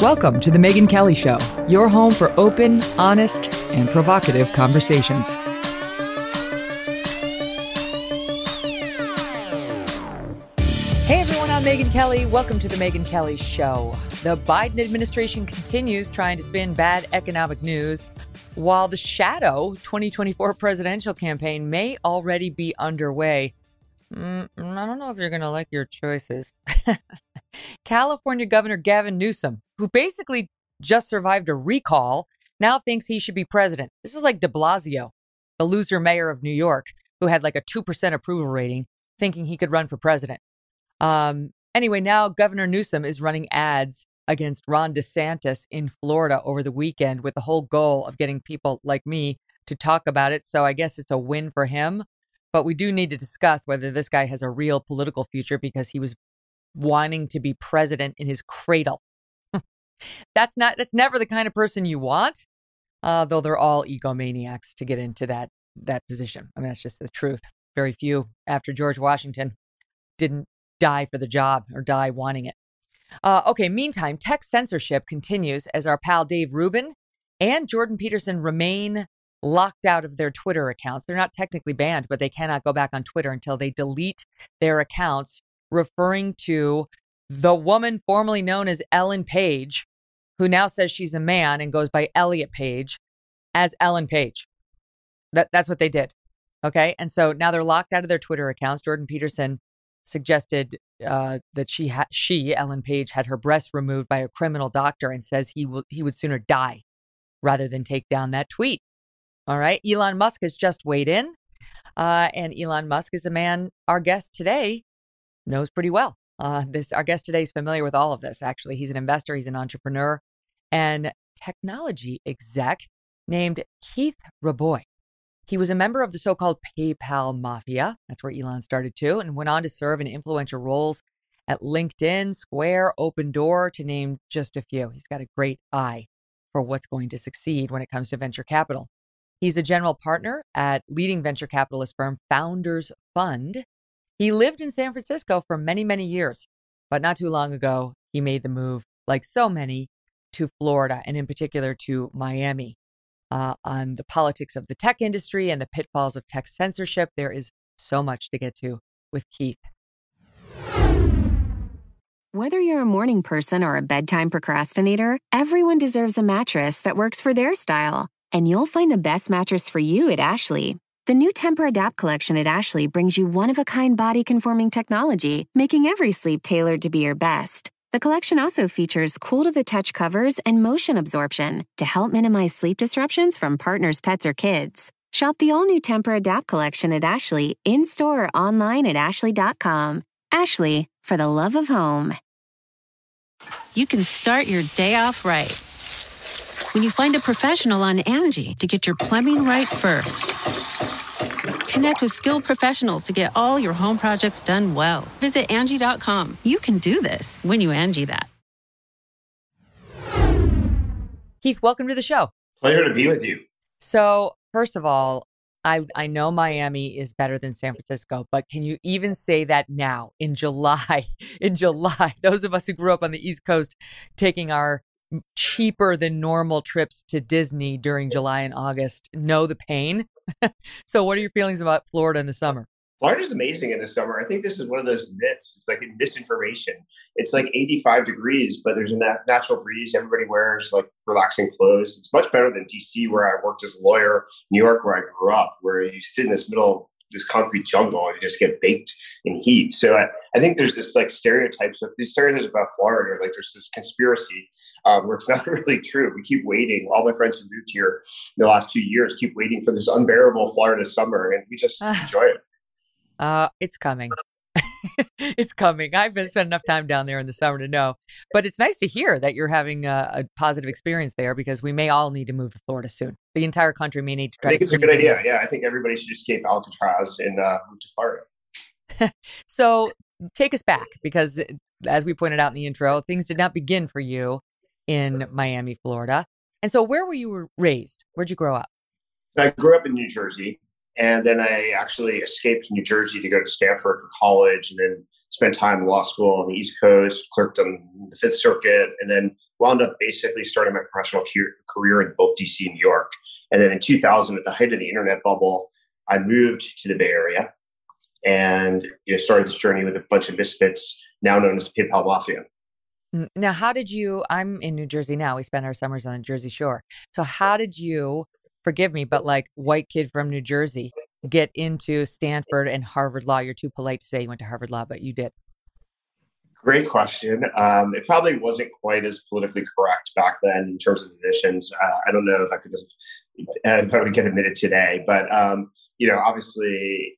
Welcome to The Megyn Kelly Show, your home for open, honest, and provocative conversations. Hey everyone, I'm Megyn Kelly. Welcome to The Megyn Kelly Show. The Biden administration continues trying to spin bad economic news while the shadow 2024 presidential campaign may already be underway. Mm, I don't know if you're going to like your choices. California Governor Gavin Newsom, who basically just survived a recall, now thinks he should be president. This is like de Blasio, the loser mayor of New York, who had like a 2% approval rating, thinking he could run for president. Um, anyway, now Governor Newsom is running ads against Ron DeSantis in Florida over the weekend with the whole goal of getting people like me to talk about it. So I guess it's a win for him. But we do need to discuss whether this guy has a real political future because he was wanting to be president in his cradle. that's not that's never the kind of person you want. Uh, though they're all egomaniacs to get into that that position. I mean, that's just the truth. Very few after George Washington didn't die for the job or die wanting it. Uh, okay, meantime, tech censorship continues as our pal Dave Rubin and Jordan Peterson remain locked out of their Twitter accounts. They're not technically banned, but they cannot go back on Twitter until they delete their accounts referring to the woman formerly known as Ellen Page, who now says she's a man and goes by Elliot Page, as Ellen Page. That, that's what they did. Okay. And so now they're locked out of their Twitter accounts. Jordan Peterson suggested uh, that she ha- she Ellen Page had her breast removed by a criminal doctor and says he will he would sooner die rather than take down that tweet. All right, Elon Musk has just weighed in, uh, and Elon Musk is a man our guest today knows pretty well. Uh, this our guest today is familiar with all of this. Actually, he's an investor, he's an entrepreneur, and technology exec named Keith Rabois. He was a member of the so called PayPal Mafia. That's where Elon started too, and went on to serve in influential roles at LinkedIn, Square, Opendoor, to name just a few. He's got a great eye for what's going to succeed when it comes to venture capital. He's a general partner at leading venture capitalist firm Founders Fund. He lived in San Francisco for many, many years, but not too long ago, he made the move, like so many, to Florida and in particular to Miami uh, on the politics of the tech industry and the pitfalls of tech censorship. There is so much to get to with Keith. Whether you're a morning person or a bedtime procrastinator, everyone deserves a mattress that works for their style. And you'll find the best mattress for you at Ashley. The new Tempur-Adapt collection at Ashley brings you one of a kind body conforming technology, making every sleep tailored to be your best. The collection also features cool to the touch covers and motion absorption to help minimize sleep disruptions from partners, pets, or kids. Shop the all new Tempur-Adapt collection at Ashley in store or online at ashley.com. Ashley, for the love of home. You can start your day off right when you find a professional on Angie to get your plumbing right first. Connect with skilled professionals to get all your home projects done well. Visit Angie.com. You can do this when you Angie that. Keith, welcome to the show. Pleasure to be with you. So, first of all, I, I know Miami is better than San Francisco, but can you even say that now in July? In July, those of us who grew up on the East Coast taking our cheaper than normal trips to Disney during July and August know the pain. so, what are your feelings about Florida in the summer? Florida is amazing in the summer. I think this is one of those myths. It's like misinformation. It's like 85 degrees, but there's a nat- natural breeze. Everybody wears like relaxing clothes. It's much better than DC, where I worked as a lawyer, New York, where I grew up, where you sit in this middle this concrete jungle and you just get baked in heat. So I, I think there's this like stereotypes of these stereotypes about Florida, like there's this conspiracy um, where it's not really true. We keep waiting. All my friends who moved here in the last two years keep waiting for this unbearable Florida summer, and we just enjoy it. Uh, it's coming. it's coming. I've been spent enough time down there in the summer to know. But it's nice to hear that you're having a, a, positive experience there because we may all need to move to Florida soon. The entire country may need to. I think it's a good idea. Yeah, I think everybody should escape Alcatraz and uh, move to Florida. so take us back because, as we pointed out in the intro, things did not begin for you in Miami, Florida. And so, where were you raised? Where'd you grow up? I grew up in New Jersey. And then I actually escaped New Jersey to go to Stanford for college and then spent time in law school on the East Coast, clerked on the Fifth Circuit, and then wound up basically starting my professional career in both DC and New York. And then in 2000, at the height of the internet bubble, I moved to the Bay Area and you know, started this journey with a bunch of misfits, now known as PayPal Mafia. Now, how did you? I'm in New Jersey now. We spend our summers on the Jersey Shore. So, how did you forgive me, but like white kid from New Jersey get into Stanford and Harvard Law? You're too polite to say you went to Harvard Law, but you did. Great question. Um, it probably wasn't quite as politically correct back then in terms of admissions. Uh, I don't know if I could if I would get admitted today, but um, you know, obviously,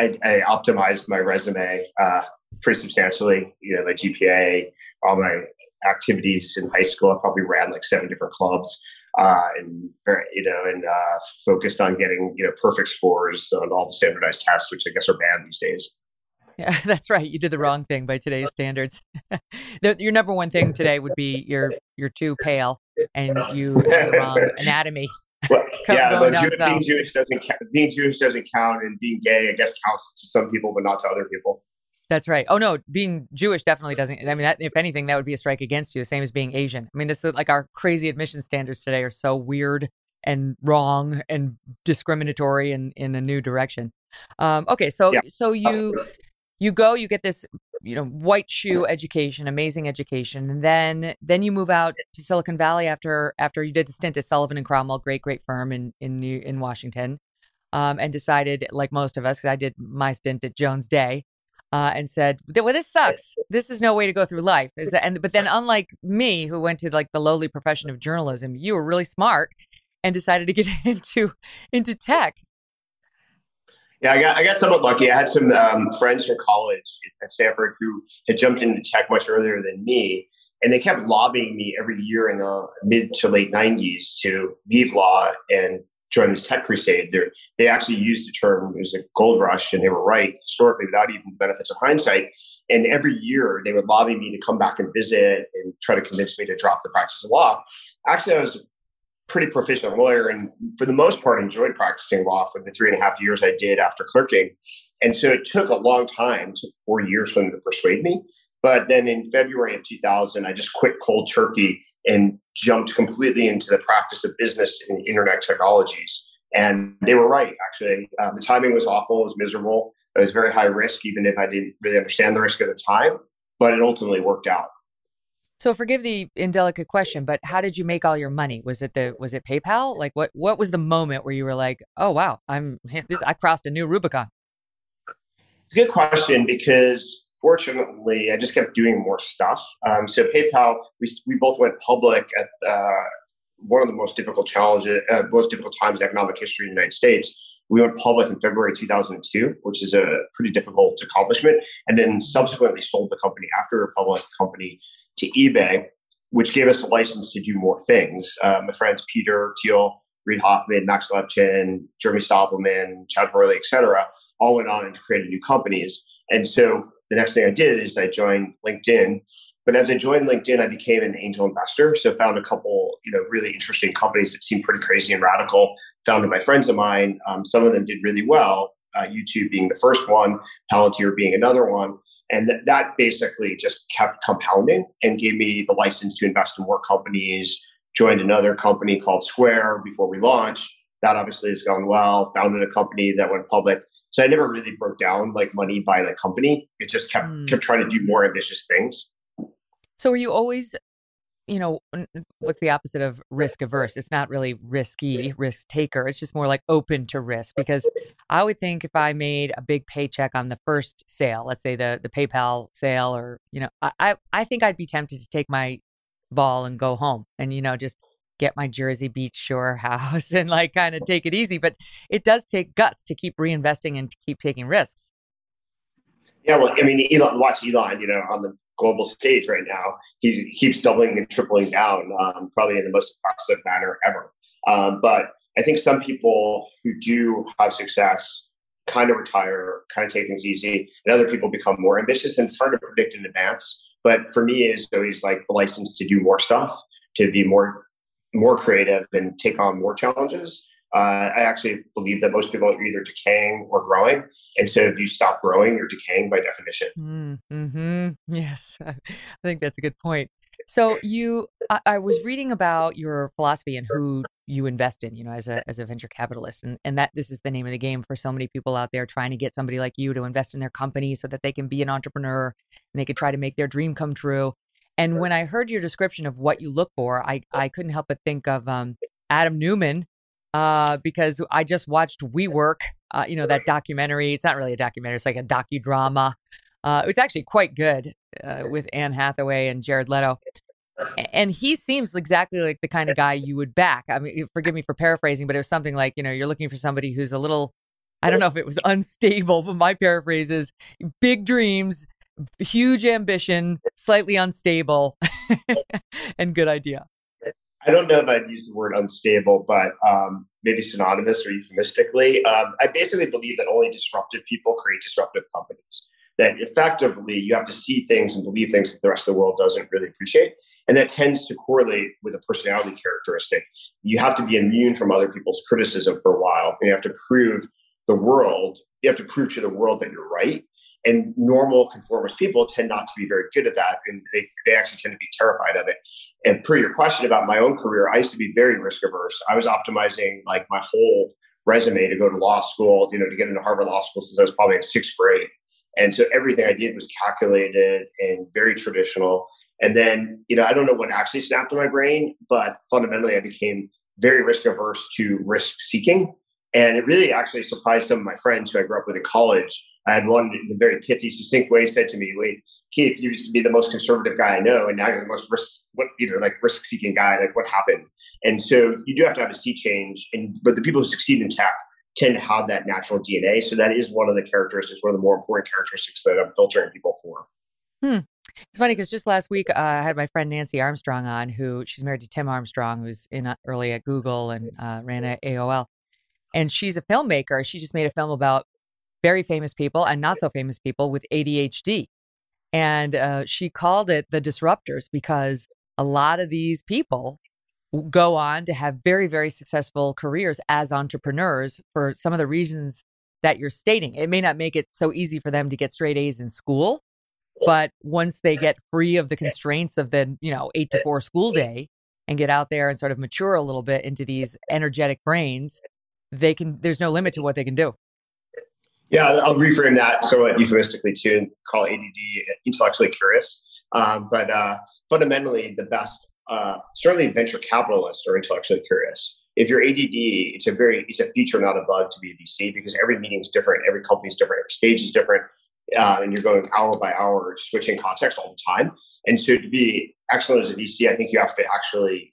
I, I optimized my resume uh, pretty substantially. You know, my GPA, all my activities in high school. I probably ran like seven different clubs uh, and you know, and uh, focused on getting you know perfect scores on all the standardized tests, which I guess are banned these days. Yeah, that's right. You did the wrong thing by today's standards. your number one thing today would be you're you're too pale and you have the wrong anatomy. Well, yeah, but Jew- being Jewish doesn't. Being Jewish doesn't count, and being gay, I guess, counts to some people, but not to other people. That's right. Oh no, being Jewish definitely doesn't. I mean, that, if anything, that would be a strike against you. Same as being Asian. I mean, this is like our crazy admission standards today are so weird and wrong and discriminatory and in a new direction. Um, okay, so yeah, so you absolutely. you go, you get this you know white shoe education, amazing education, and then then you move out to Silicon Valley after after you did a stint at Sullivan and Cromwell, great great firm in in New, in Washington, um, and decided like most of us, because I did my stint at Jones Day uh, and said, "Well, this sucks. This is no way to go through life." Is that? And but then, unlike me, who went to like the lowly profession of journalism, you were really smart and decided to get into into tech. Yeah, I got I got somewhat lucky. I had some um, friends from college at Stanford who had jumped into tech much earlier than me, and they kept lobbying me every year in the mid to late '90s to leave law and join this tech crusade. They're, they actually used the term, it was a gold rush, and they were right historically without even the benefits of hindsight. And every year they would lobby me to come back and visit and try to convince me to drop the practice of law. Actually, I was a pretty proficient lawyer and for the most part enjoyed practicing law for the three and a half years I did after clerking. And so it took a long time, took four years for them to persuade me. But then in February of 2000, I just quit cold turkey and jumped completely into the practice of business in internet technologies. And they were right, actually. Um, the timing was awful, it was miserable. It was very high risk, even if I didn't really understand the risk at the time, but it ultimately worked out. So forgive the indelicate question, but how did you make all your money? Was it the was it PayPal? Like what what was the moment where you were like, "Oh wow, I'm this I crossed a new Rubicon?" It's a good question because fortunately, I just kept doing more stuff. Um, so PayPal, we, we both went public at uh, one of the most difficult challenges, uh, most difficult times in economic history in the United States. We went public in February 2002, which is a pretty difficult accomplishment, and then subsequently sold the company after a public company to eBay, which gave us a license to do more things. Uh, my friends Peter Thiel, Reid Hoffman, Max Levchin, Jeremy Stoppelman, Chad Hurley, et cetera, all went on and created new companies. And so the next thing I did is I joined LinkedIn. But as I joined LinkedIn, I became an angel investor. So found a couple, you know, really interesting companies that seemed pretty crazy and radical, founded by friends of mine. Um, some of them did really well. Uh, YouTube being the first one, Palantir being another one. And th- that basically just kept compounding and gave me the license to invest in more companies. Joined another company called Square before we launched. That obviously has gone well. Founded a company that went public So I never really broke down like money by like company. It just kept mm. kept trying to do more ambitious things. So were you always, you know, what's the opposite of risk averse? It's not really risky, risk taker. It's just more like open to risk because I would think if I made a big paycheck on the first sale, let's say the the PayPal sale or, you know, I I think I'd be tempted to take my ball and go home and you know just get my Jersey Beach shore house and like kind of take it easy. But it does take guts to keep reinvesting and to keep taking risks. Yeah, well, I mean, Elon, watch Elon, you know, on the global stage right now. He keeps doubling and tripling down, um, probably in the most impressive manner ever. Um, but I think some people who do have success kind of retire, kind of take things easy, and other people become more ambitious. And it's hard to predict in advance. But for me, it's always like the license to do more stuff, to be more more creative and take on more challenges. Uh, I actually believe that most people are either decaying or growing. And so if you stop growing, you're decaying by definition. Mm-hmm. Yes, I think that's a good point. So you, I, I, was reading about your philosophy and who you invest in, you know, as a as a venture capitalist, and and that this is the name of the game for so many people out there trying to get somebody like you to invest in their company so that they can be an entrepreneur and they could try to make their dream come true. And when I heard your description of what you look for, I, I couldn't help but think of um, Adam Neumann uh, because I just watched WeWork, uh, you know, that documentary. It's not really a documentary, it's like a docudrama. Uh, it was actually quite good uh, with Anne Hathaway and Jared Leto. And he seems exactly like the kind of guy you would back. I mean, forgive me for paraphrasing, but it was something like, you know, you're looking for somebody who's a little, I don't know if it was unstable, but my paraphrase is big dreams, huge ambition, slightly unstable, and good idea. I don't know if I'd use the word unstable, but um, maybe synonymous or euphemistically. Um, I basically believe that only disruptive people create disruptive companies. That effectively you have to see things and believe things that the rest of the world doesn't really appreciate. And that tends to correlate with a personality characteristic. You have to be immune from other people's criticism for a while. And you have to prove the world, you have to prove to the world that you're right and normal conformist people tend not to be very good at that and they, they actually tend to be terrified of it. And per your question about my own career i used to be very risk averse i was optimizing like my whole resume to go to law school you know to get into harvard law school since i was probably in sixth grade. And so everything i did was calculated and very traditional. And then you know i don't know what actually snapped in my brain but fundamentally i became very risk averse to risk seeking and it really actually surprised some of my friends who i grew up with in college I had one in a very pithy, succinct way said to me, "Wait, Keith, you used to be the most conservative guy I know, and now you're the most risk, what you know, like risk-seeking guy. Like, what happened?" And so you do have to have a sea change. And but the people who succeed in tech tend to have that natural DNA. So that is one of the characteristics, one of the more important characteristics that I'm filtering people for. Hmm. It's funny because just last week uh, I had my friend Nancy Armstrong on, who she's married to Tim Armstrong, who's in uh, early at Google and uh, ran at AOL, and she's a filmmaker. She just made a film about very famous people and not so famous people with ADHD. And uh, she called it the disruptors because a lot of these people go on to have very, very successful careers as entrepreneurs for some of the reasons that you're stating. It may not make it so easy for them to get straight A's in school, but once they get free of the constraints of the, you know, eight to four school day and get out there and sort of mature a little bit into these energetic brains, they can, there's no limit to what they can do. Yeah, I'll reframe that somewhat euphemistically too and call ADD intellectually curious. Um, but uh, fundamentally, the best, uh, certainly venture capitalists are intellectually curious. If you're ADD, it's a very it's a feature, not a bug to be a VC because every meeting is different, every company is different, every stage is different, uh, and you're going hour by hour, switching context all the time. And so, to be excellent as a VC, I think you have to actually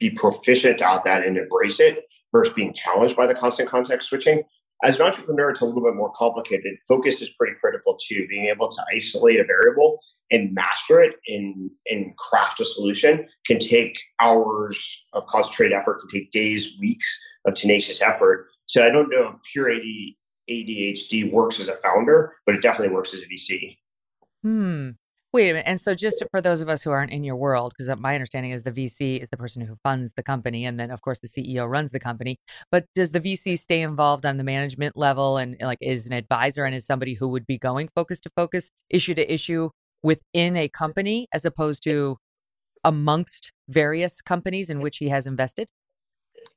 be proficient at that and embrace it versus being challenged by the constant context switching as an entrepreneur, it's a little bit more complicated. Focus is pretty critical too. Being able to isolate a variable and master it and, and craft a solution can take hours of concentrated effort, can take days, weeks of tenacious effort. So I don't know if pure AD, ADHD works as a founder, but it definitely works as a VC. Hmm. Wait a minute. And so, just for those of us who aren't in your world, because uh, my understanding is the VC is the person who funds the company, and then of course the CEO runs the company. But does the VC stay involved on the management level and like is an advisor and is somebody who would be going focus to focus, issue to issue within a company as opposed to amongst various companies in which he has invested?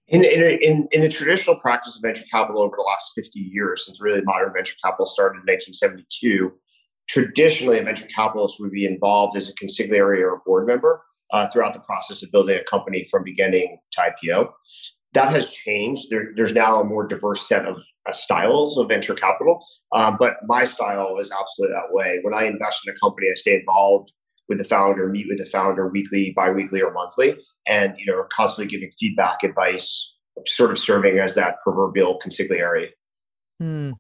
In, in, in, in, the traditional practice of venture capital over the last 50 years, since really modern venture capital started in 1972, traditionally a venture capitalist would be involved as a consigliere or a board member uh, throughout the process of building a company from beginning to IPO. That has changed. There, there's now a more diverse set of uh, styles of venture capital, um, but my style is absolutely that way. When I invest in a company, I stay involved with the founder, meet with the founder weekly, biweekly, or monthly, and you know, constantly giving feedback, advice, sort of serving as that proverbial consigliere. Hmm.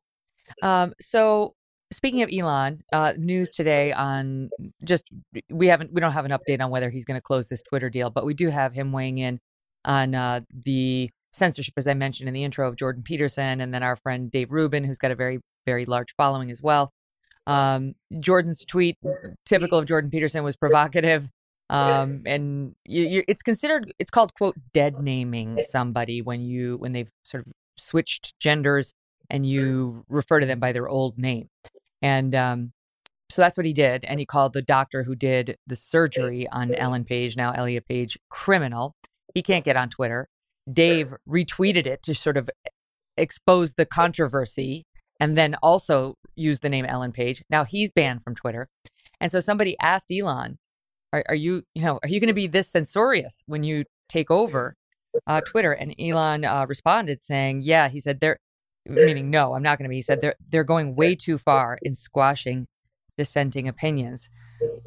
Um, so speaking of Elon, uh, news today on just we haven't we don't have an update on whether he's going to close this Twitter deal, but we do have him weighing in on uh, the censorship, as I mentioned in the intro of Jordan Peterson, and then our friend Dave Rubin, who's got a very very large following as well. Um, Jordan's tweet, typical of Jordan Peterson, was provocative. Um, and you, you, it's considered it's called quote dead naming somebody when you when they've sort of switched genders and you refer to them by their old name and um, so that's what he did. And he called the doctor who did the surgery on Ellen Page, now Elliot Page, criminal. He can't get on Twitter. Dave retweeted it to sort of expose the controversy and then also use the name Ellen Page. Now he's banned from Twitter. And so somebody asked Elon, are, are you, you know, are you going to be this censorious when you take over uh, Twitter? And Elon uh, responded saying, yeah, he said, there, meaning no, I'm not going to be. He said they're they're going way too far in squashing dissenting opinions,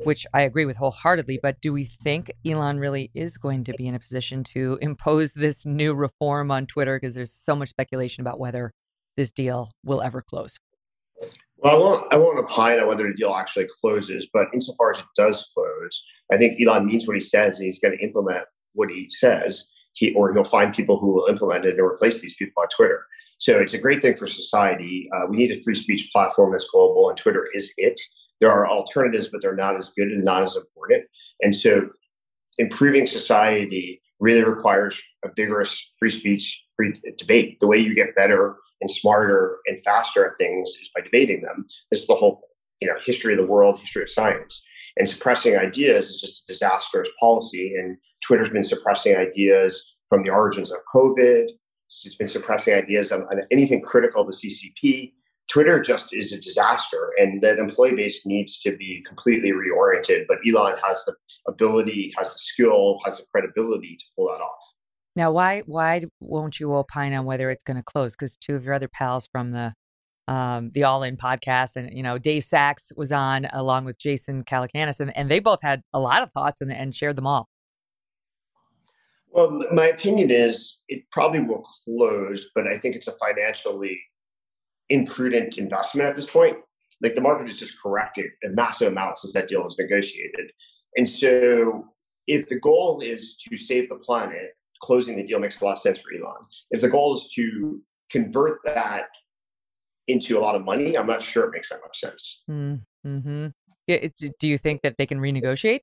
which I agree with wholeheartedly. But do we think Elon really is going to be in a position to impose this new reform on Twitter? Because there's so much speculation about whether this deal will ever close. Well, I won't, I won't opine on whether the deal actually closes, but insofar as it does close, I think Elon means what he says, and he's going to implement what he says. He, or he'll find people who will implement it and replace these people on Twitter. So it's a great thing for society. Uh, we need a free speech platform that's global, and Twitter is it. There are alternatives, but they're not as good and not as important. And so improving society really requires a vigorous free speech, free debate. The way you get better and smarter and faster at things is by debating them. This is the whole you know history of the world, history of science. And suppressing ideas is just a disastrous policy. And Twitter's been suppressing ideas from the origins of COVID it's been suppressing ideas on, on anything critical to CCP. Twitter just is a disaster, and that employee base needs to be completely reoriented. But Elon has the ability, has the skill, has the credibility to pull that off. Now, why why won't you opine on whether it's going to close? Because two of your other pals from the um, the All In podcast, and you know Dave Sacks was on along with Jason Calacanis, and, and they both had a lot of thoughts and, and shared them all. Well, my opinion is it probably will close, but I think it's a financially imprudent investment at this point. Like the market has just corrected a massive amount since that deal was negotiated. And so if the goal is to save the planet, closing the deal makes a lot of sense for Elon. If the goal is to convert that into a lot of money, I'm not sure it makes that much sense. Mm-hmm. Yeah, do you think that they can renegotiate?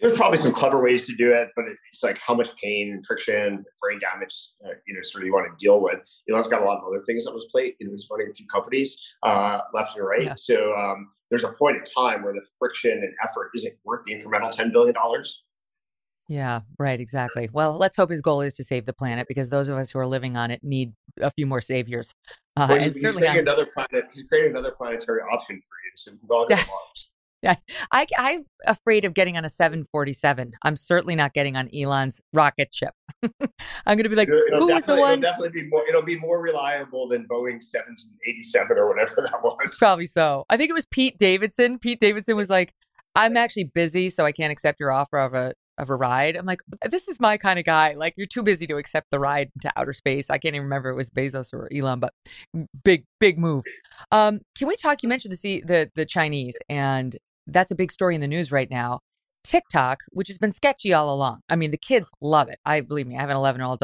there's probably some clever ways to do it, but it's like how much pain and friction, brain damage, uh, you know, sort of you want to deal with. Elon's got a lot of other things on his plate. You know, he's running a few companies uh, left and right. Yeah. So um, there's a point in time where the friction and effort isn't worth the incremental $10 billion. Yeah, right, exactly. Well, let's hope his goal is to save the planet because those of us who are living on it need a few more saviors. Uh, well, he's, and he's certainly creating another planet. He's creating another planetary option for you, so we can go on to Mars. Yeah, I, I'm afraid of getting on a 747. I'm certainly not getting on Elon's rocket ship. I'm going to be like, it'll who was the one? It'll definitely be more. It'll be more reliable than Boeing 787 or whatever that was. Probably so. I think it was Pete Davidson. Pete Davidson was like, "I'm actually busy, so I can't accept your offer of a of a ride." I'm like, "This is my kind of guy. Like, you're too busy to accept the ride to outer space." I can't even remember it was Bezos or Elon, but big big move. Um, can we talk? You mentioned the the the Chinese and that's a big story in the news right now. TikTok, which has been sketchy all along. I mean, the kids love it. I believe me, I have an 11 year old,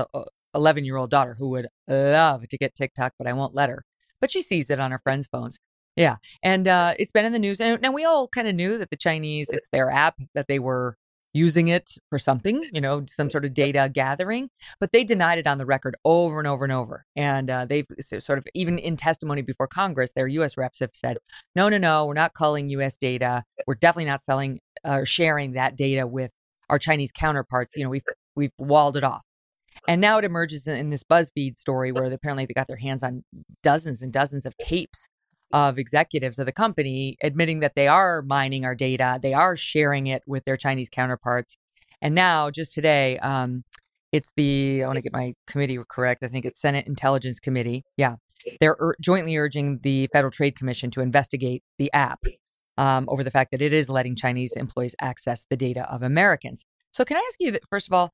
11 year old daughter who would love to get TikTok, but I won't let her. But she sees it on her friends' phones. Yeah. And uh, it's been in the news. And, and we all kind of knew that the Chinese, it's their app, that they were using it for something, you know, some sort of data gathering, but they denied it on the record over and over and over. And uh, they've sort of, even in testimony before Congress, their US reps have said, no, no, no, we're not calling US data. We're definitely not selling or uh, sharing that data with our Chinese counterparts. You know, we've, we've walled it off. And now it emerges in, in this BuzzFeed story where apparently they got their hands on dozens and dozens of tapes of executives of the company admitting that they are mining our data, they are sharing it with their Chinese counterparts. And now, just today, um, it's the I want to get my committee correct. I think it's Senate Intelligence Committee. Yeah, they're ur- jointly urging the Federal Trade Commission to investigate the app um, over the fact that it is letting Chinese employees access the data of Americans. So, can I ask you that first of all?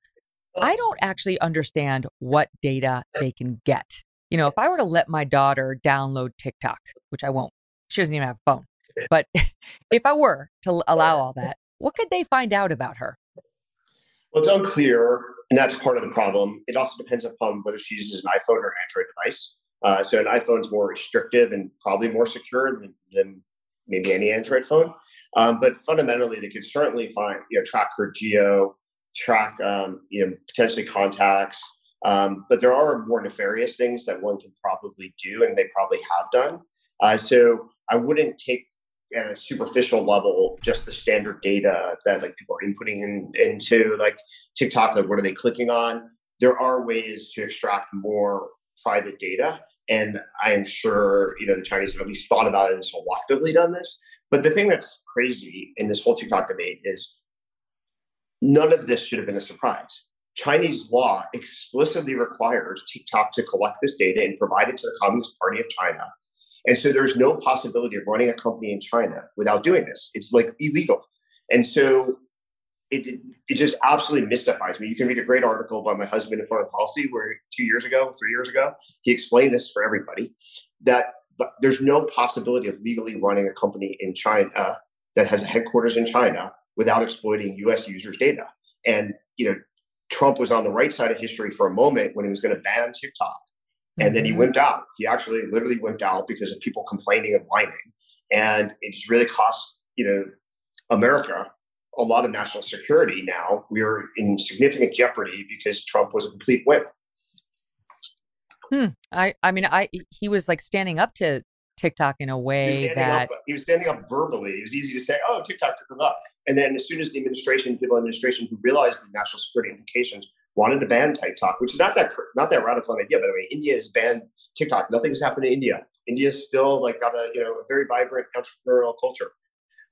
I don't actually understand what data they can get. You know, if I were to let my daughter download TikTok, which I won't, she doesn't even have a phone. But if I were to allow all that, what could they find out about her? Well, it's unclear, and that's part of the problem. It also depends upon whether she uses an iPhone or an Android device. Uh, so an iPhone is more restrictive and probably more secure than, than maybe any Android phone. Um, but fundamentally, they could certainly find, you know, track her geo, track, um, you know, potentially contacts. Um, but there are more nefarious things that one can probably do, and they probably have done. Uh, so I wouldn't take at a superficial level just the standard data that like people are inputting in, into like TikTok. Like what are they clicking on? There are ways to extract more private data, and I am sure you know the Chinese have at least thought about it and selectively done this. But the thing that's crazy in this whole TikTok debate is none of this should have been a surprise. Chinese law explicitly requires TikTok to collect this data and provide it to the Communist Party of China. And so there's no possibility of running a company in China without doing this. It's like illegal. And so it, it, just absolutely mystifies me. You can read a great article by my husband in Foreign Policy where two years ago, three years ago, he explained this for everybody that there's no possibility of legally running a company in China that has a headquarters in China without exploiting US users' data. And you know, Trump was on the right side of history for a moment when he was going to ban TikTok. And mm-hmm. then he mm-hmm. went out. He actually literally went out because of people complaining and whining. And it's really cost, you know, America a lot of national security now. We're in significant jeopardy because Trump was a complete whip. Hmm. I I mean I he was like standing up to TikTok in a way that up, he was standing up verbally. It was easy to say, "Oh, TikTok took a up," and then as soon as the administration, people in administration who realized the national security implications, wanted to ban TikTok, which is not that not that radical an idea, by the way. India has banned TikTok. Nothing has happened in India. India's still like got a you know a very vibrant entrepreneurial culture.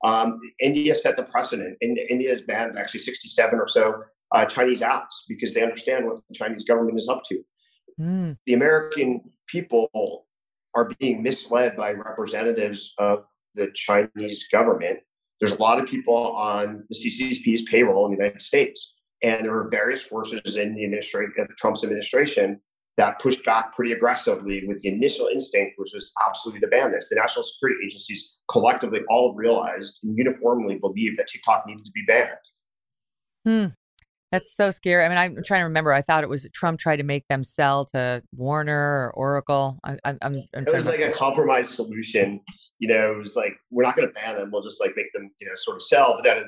Um, India set the precedent. India has banned actually 67 or so uh, Chinese apps because they understand what the Chinese government is up to. Mm. The American people are being misled by representatives of the Chinese government. There's a lot of people on the CCP's payroll in the United States, and there are various forces in the administration of Trump's administration that pushed back pretty aggressively with the initial instinct, which was absolutely to ban this. The national security agencies collectively all realized and uniformly believed that TikTok needed to be banned. Hmm. That's so scary. I mean, I'm trying to remember. I thought it was Trump tried to make them sell to Warner or Oracle. I, am I'm, I'm it was like a compromise solution. You know, it was like we're not going to ban them. We'll just like make them, you know, sort of sell. But that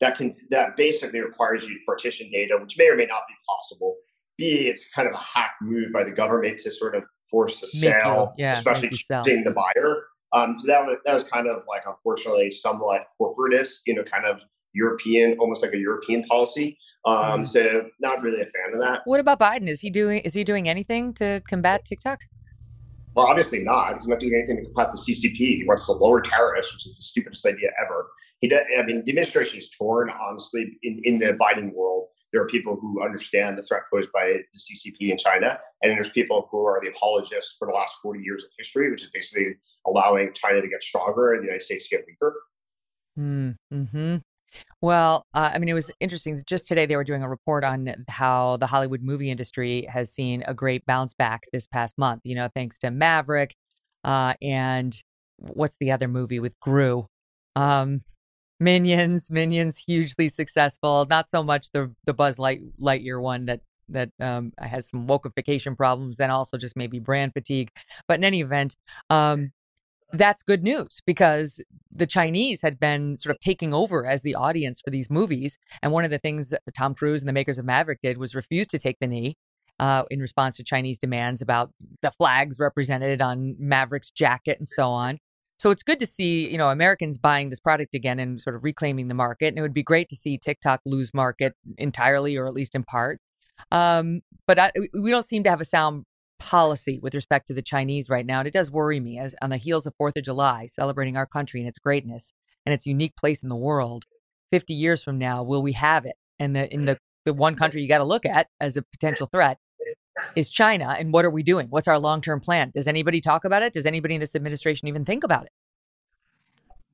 that can that basically requires you to partition data, which may or may not be possible. B, it's kind of a hack move by the government to sort of force the sale, yeah, especially choosing the buyer. Um, so that was that was kind of like unfortunately somewhat corporatist, you know, kind of European, almost like a European policy. Um, mm. So not really a fan of that. What about Biden? Is he doing is he doing anything to combat TikTok? Well, obviously not. He's not doing anything to combat the CCP. He wants to lower tariffs, which is the stupidest idea ever. He does, I mean, the administration is torn, honestly, in, in the Biden world. There are people who understand the threat posed by the CCP in China, and there's people who are the apologists for the last 40 years of history, which is basically allowing China to get stronger and the United States to get weaker. Hmm, mm-hmm. Well, uh, I mean, it was interesting. Just today, they were doing a report on how the Hollywood movie industry has seen a great bounce back this past month, you know, thanks to Maverick uh, and what's the other movie with Gru? Um, Minions, Minions, hugely successful. Not so much the the Buzz Light Lightyear one that that um, has some wokeification problems and also just maybe brand fatigue. But in any event, um, that's good news because the Chinese had been sort of taking over as the audience for these movies. And one of the things Tom Cruise and the makers of Maverick did was refuse to take the knee uh, in response to Chinese demands about the flags represented on Maverick's jacket and so on. So it's good to see, you know, Americans buying this product again and sort of reclaiming the market. And it would be great to see TikTok lose market entirely or at least in part. Um, but I, we don't seem to have a sound policy with respect to the Chinese right now. And it does worry me as on the heels of 4th of July, celebrating our country and its greatness and its unique place in the world. 50 years from now, will we have it? And the, in the, the one country you got to look at as a potential threat is China. And what are we doing? What's our long term plan? Does anybody talk about it? Does anybody in this administration even think about it?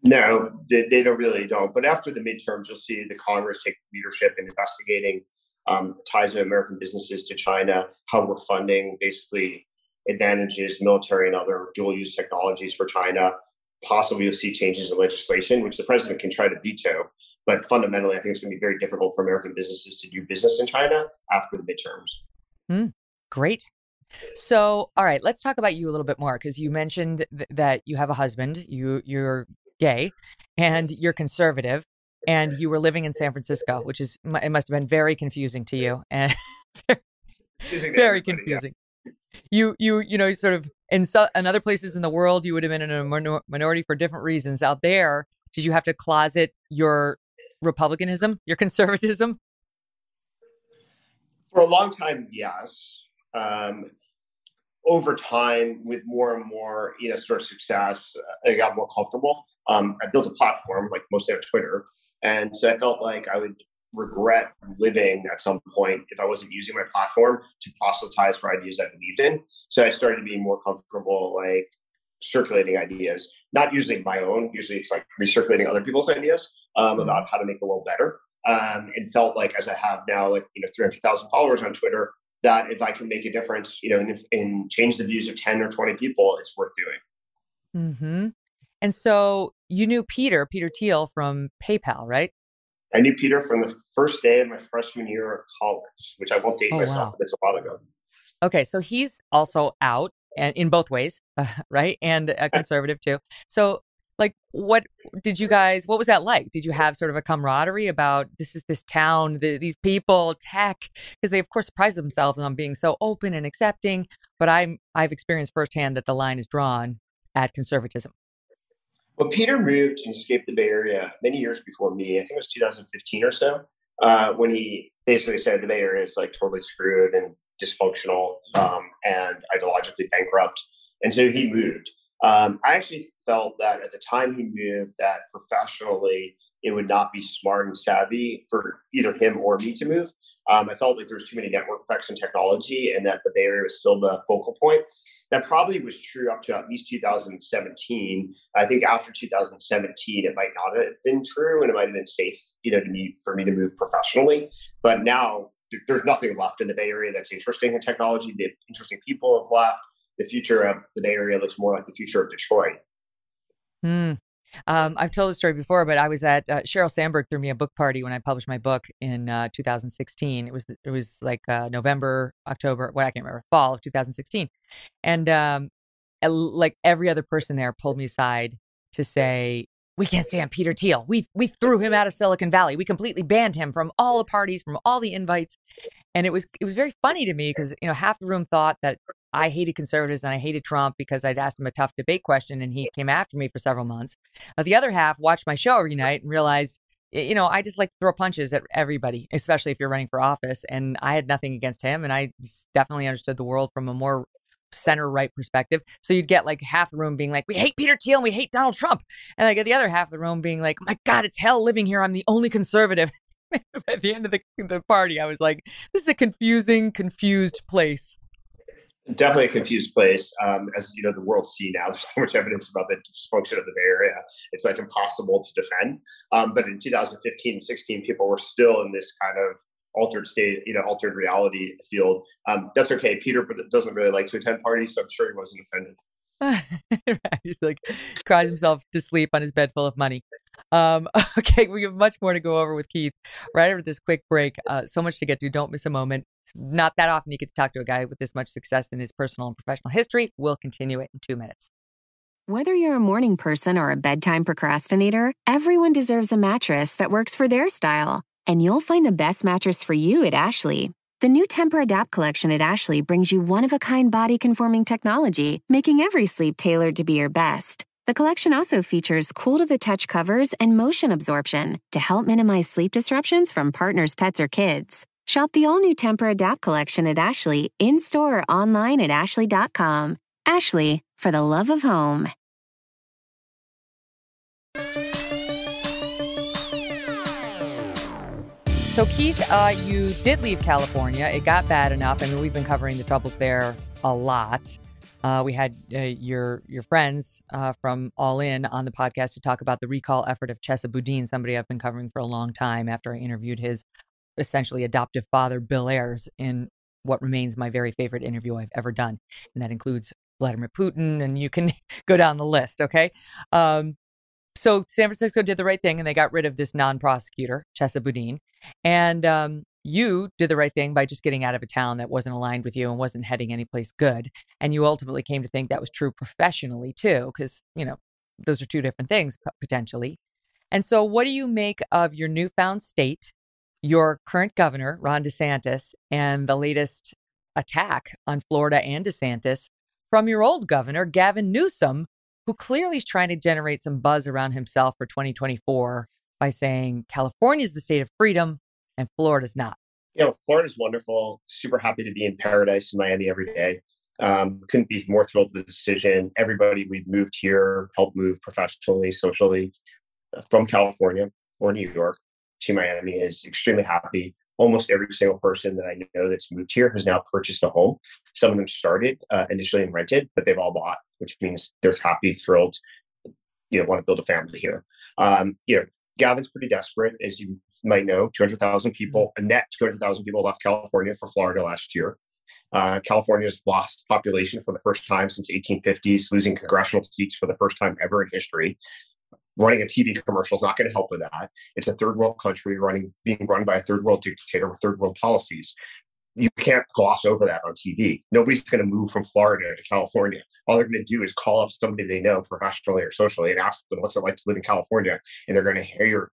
No, they, they don't really don't. But after the midterms, you'll see the Congress take leadership in investigating um, ties of American businesses to China, how we're funding basically advantages, military and other dual use technologies for China. Possibly you'll see changes in legislation, which the president can try to veto. But fundamentally, I think it's going to be very difficult for American businesses to do business in China after the midterms. Mm, great. So, all right, let's talk about you a little bit more because you mentioned th- that you have a husband, you you're gay, and you're conservative and you were living in San Francisco, which is it must have been very confusing to you and very confusing. You you you know you sort of in, so, in other places in the world you would have been in a minor, minority for different reasons. Out there, did you have to closet your republicanism, your conservatism? For a long time, yes. Um, over time, with more and more, you know, sort of success, I got more comfortable um, I built a platform like mostly on Twitter. And so I felt like I would regret living at some point if I wasn't using my platform to proselytize for ideas I believed in. So I started to be more comfortable like circulating ideas, not usually my own. Usually it's like recirculating other people's ideas um, mm-hmm. about how to make the world better. Um, and felt like as I have now, like you know, three hundred thousand followers on Twitter, that if I can make a difference, you know, and, and change the views of ten or twenty people, it's worth doing. Hmm. And so you knew Peter, Peter Thiel from PayPal, right? I knew Peter from the first day of my freshman year of college, which I won't date oh, myself, wow. but that's a while ago. Okay, so he's also out and in both ways, uh, right? And a conservative too. So like what did you guys what was that like did you have sort of a camaraderie about this is this town the, these people tech because they of course surprise themselves on being so open and accepting but i'm i've experienced firsthand that the line is drawn at conservatism well, Peter moved and escaped the Bay Area many years before me. I think it was 2015 or so, uh, when he basically said the Bay Area is like totally screwed and dysfunctional um, and ideologically bankrupt. And so he moved. Um, I actually felt that at the time he moved, that professionally it would not be smart and savvy for either him or me to move. Um, I felt like there was too many network effects in technology, and that the Bay Area was still the focal point. That probably was true up to at least 2017. I think after 2017, it might not have been true, and it might have been safe, you know, to me for me to move professionally. But now there's nothing left in the Bay Area that's interesting in technology. The interesting people have left. The future of the Bay Area looks more like the future of Detroit. Hmm. Um, I've told the story before, but I was at uh, Sheryl Sandberg threw me a book party when I published my book in uh, 2016. It was it was like uh, November, October, what I can't remember, fall of 2016, and um, like every other person there pulled me aside to say. We can't stand Peter Thiel. We we threw him out of Silicon Valley. We completely banned him from all the parties, from all the invites, and it was it was very funny to me because you know half the room thought that I hated conservatives and I hated Trump because I'd asked him a tough debate question and he came after me for several months. Uh, the other half watched my show every night and realized, you know, I just like to throw punches at everybody, especially if you're running for office. And I had nothing against him. And I definitely understood the world from a more center right perspective. So you'd get like half the room being like, we hate Peter Thiel and we hate Donald Trump. And I get the other half of the room being like, my God, it's hell living here. I'm the only conservative. At the end of the, the party, I was like, this is a confusing, confused place definitely a confused place. Um, as you know, the world see now, there's so much evidence about the dysfunction of the Bay Area. It's like impossible to defend. Um, but in 2015 and 16, people were still in this kind of altered state, you know, altered reality field. Um, that's okay. Peter doesn't really like to attend parties, so I'm sure he wasn't offended. He's like cries himself to sleep on his bed full of money. Um, okay, we have much more to go over with Keith right after this quick break. Uh, so much to get to. Don't miss a moment. It's not that often you get to talk to a guy with this much success in his personal and professional history. We'll continue it in two minutes. Whether you're a morning person or a bedtime procrastinator, everyone deserves a mattress that works for their style. And you'll find the best mattress for you at Ashley. The new Tempur-Adapt collection at Ashley brings you one of a kind body conforming technology, making every sleep tailored to be your best. The collection also features cool to the touch covers and motion absorption to help minimize sleep disruptions from partners, pets, or kids. Shop the all new Tempur-Adapt collection at Ashley in store or online at ashley.com. Ashley, for the love of home. So, Keith, uh, you did leave California. It got bad enough. I mean, we've been covering the troubles there a lot. Uh, we had uh, your your friends uh, from All In on the podcast to talk about the recall effort of Chesa Boudin, somebody I've been covering for a long time. After I interviewed his essentially adoptive father, Bill Ayers, in what remains my very favorite interview I've ever done, and that includes Vladimir Putin, and you can go down the list. Okay, um, so San Francisco did the right thing and they got rid of this non-prosecutor, Chesa Boudin. And um, you did the right thing by just getting out of a town that wasn't aligned with you and wasn't heading anyplace good. And you ultimately came to think that was true professionally too, because, you know, those are two different things potentially. And so, what do you make of your newfound state, your current governor, Ron DeSantis, and the latest attack on Florida and DeSantis from your old governor, Gavin Newsom, who clearly is trying to generate some buzz around himself for 2024 by saying California is the state of freedom and Florida's not. You know, Florida's wonderful. Super happy to be in paradise in Miami every day. Um, couldn't be more thrilled with the decision. Everybody we've moved here, helped move professionally, socially uh, from California or New York to Miami is extremely happy almost every single person that I know that's moved here has now purchased a home. Some of them started uh, initially and rented, but they've all bought, which means they're happy, thrilled, you know, want to build a family here. Um, you know, Gavin's pretty desperate, as you might know. 200,000 people, a net 200,000 people left California for Florida last year. Uh, California's lost population for the first time since 1850s, losing congressional seats for the first time ever in history running a TV commercial is not going to help with that. It's a third world country running being run by a third world dictator with third world policies. You can't gloss over that on TV. Nobody's going to move from Florida to California. All they're going to do is call up somebody they know professionally or socially and ask them what's it like to live in California, and they're going to hear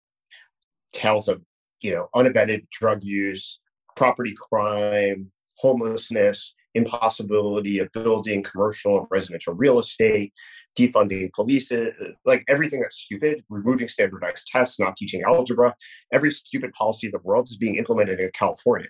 tales of you know unabated drug use, property crime, homelessness, impossibility of building commercial and residential real estate, defunding police, like everything that's stupid, removing standardized tests, not teaching algebra, every stupid policy of the world is being implemented in California.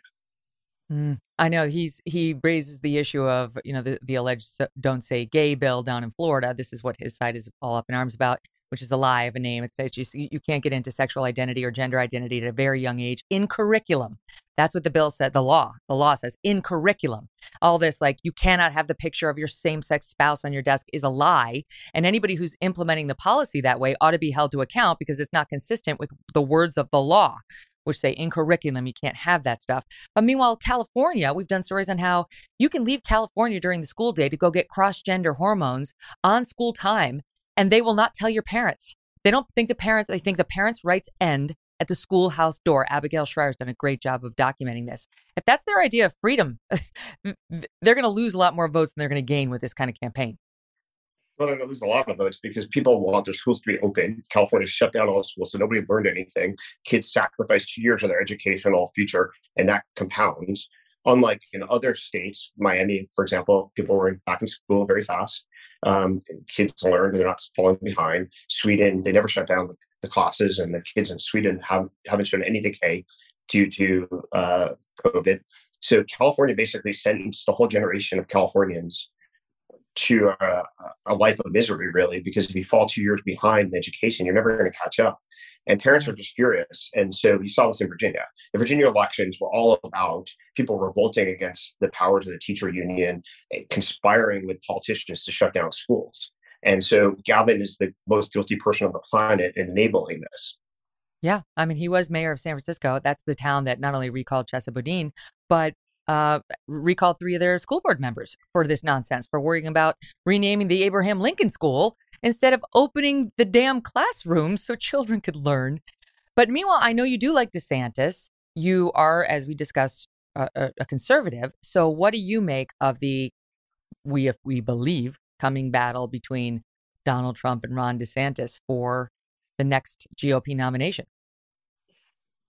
Mm, I know he's he raises the issue of you know the the alleged "Don't Say Gay" bill down in Florida. This is what his side is all up in arms about which is a lie of a name. It says you, you can't get into sexual identity or gender identity at a very young age in curriculum. That's what the bill said. The law, the law says in curriculum. All this, like you cannot have the picture of your same sex spouse on your desk, is a lie. And anybody who's implementing the policy that way ought to be held to account because it's not consistent with the words of the law which say in curriculum you can't have that stuff. But meanwhile, California, we've done stories on how you can leave California during the school day to go get cross gender hormones on school time and they will not tell your parents. They don't think the parents, they think the parents' rights end at the schoolhouse door. Abigail Shrier's done a great job of documenting this. If that's their idea of freedom, they're going to lose a lot more votes than they're going to gain with this kind of campaign. Well, they're going to lose a lot of votes because people want their schools to be open. California shut down all schools, so nobody learned anything. Kids sacrificed two years of their educational future, and that compounds. Unlike in other states, Miami, for example, people were back in school very fast. Um, kids learned; they're not falling behind. Sweden, they never shut down the, the, classes, and the kids in Sweden have haven't shown any decay due to uh, COVID. So California basically sentenced a whole generation of Californians to a, a, life of misery, really, because if you fall two years behind in education, you're never going to catch up. And parents are just furious. And so you saw this in Virginia. The Virginia elections were all about people revolting against the powers of the teacher union, eh, conspiring with politicians to shut down schools. And so Gavin is the most guilty person on the planet in enabling this. Yeah. I mean, he was mayor of San Francisco. That's the town that not only recalled Chesa Boudin, but uh, recalled three of their school board members for this nonsense, for worrying about renaming the Abraham Lincoln School instead of opening the damn classrooms so children could learn. But meanwhile, I know you do like DeSantis. You are, as we discussed, a, a conservative. So, what do you make of the we if we believe coming battle between Donald Trump and Ron DeSantis for the next GOP nomination?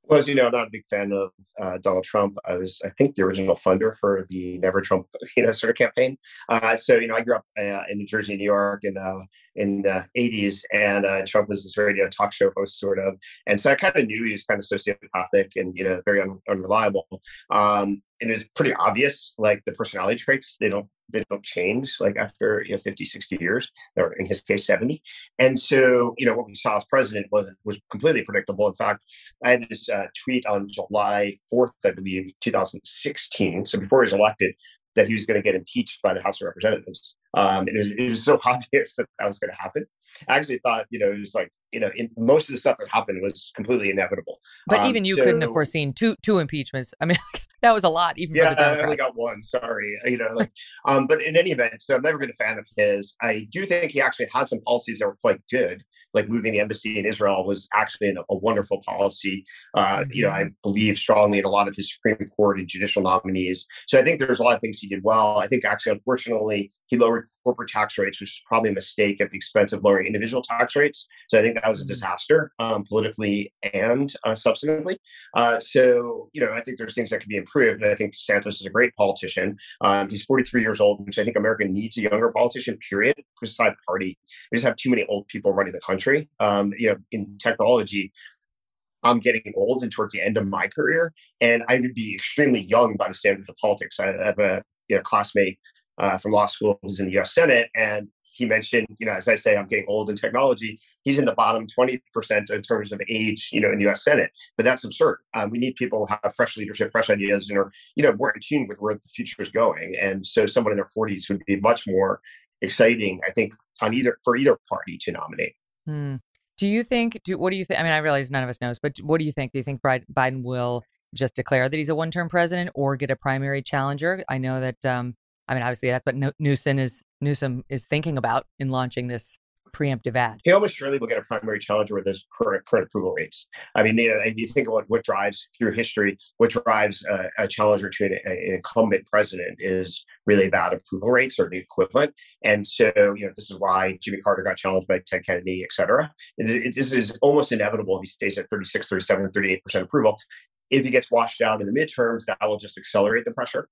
Well, as you know, I'm not a big fan of uh, Donald Trump. I was, I think, the original funder for the Never Trump, you know, sort of campaign. Uh, so, you know, I grew up uh, in New Jersey, New York, and uh, in the 80s, and uh, Trump was this radio talk show host, sort of. And so I kind of knew he was kind of sociopathic and you know very un- unreliable. Um, and it was pretty obvious, like the personality traits they don't they don't change like after you know 50 60 years or in his case 70 and so you know what we saw as president was was completely predictable in fact i had this uh, tweet on july 4th i believe 2016 so before he was elected that he was going to get impeached by the house of representatives um, it, was, it was so obvious that that was going to happen i actually thought you know it was like you know, in, most of the stuff that happened was completely inevitable. But um, even you so, couldn't have foreseen two two impeachments. I mean, that was a lot, even yeah, for the Democrats. I only got one. Sorry, you know, like, um, but in any event, so I've never been a fan of his. I do think he actually had some policies that were quite good, like moving the embassy in Israel was actually a, a wonderful policy. Uh, mm-hmm. You know, I mm-hmm. believe strongly in a lot of his Supreme Court and judicial nominees. So I think there's a lot of things he did well. I think actually, unfortunately, he lowered corporate tax rates, which is probably a mistake at the expense of lowering individual tax rates. So I think that was a mm-hmm. disaster um, politically and uh, substantively. Uh, so, you know, I think there's things that can be improved. And I think DeSantis is a great politician. Um, he's 43 years old, which I think America needs a younger politician, period, beside party. We just have too many old people running the country. Um, you know, in technology, I'm getting old and towards the end of my career, and I would be extremely young by the standards of politics. I have a you know, classmate uh, from law school who's in the U.S. Senate, and he mentioned, you know, as I say, I'm getting old in technology. He's in the bottom 20% in terms of age, you know, in the U.S. Senate. But that's absurd. Um, we need people who have fresh leadership, fresh ideas, and are, you know, more in tune with where the future is going. And so, someone in their 40s would be much more exciting, I think, on either for either party to nominate. Hmm. Do you think? Do what do you think? I mean, I realize none of us knows, but what do you think? Do you think Biden will just declare that he's a one-term president or get a primary challenger? I know that um, I mean, obviously, that's what Newsom is Newsom is thinking about in launching this preemptive ad. He almost surely will get a primary challenger with his current current approval rates. I mean, you, know, you think about what drives through history, what drives a, a challenger to an, an, incumbent president is really bad approval rates or the equivalent. And so, you know, this is why Jimmy Carter got challenged by Ted Kennedy, et cetera. It, it, this is almost inevitable if he stays at 36, 37, 38% approval. If he gets washed out in the midterms, that will just accelerate the pressure.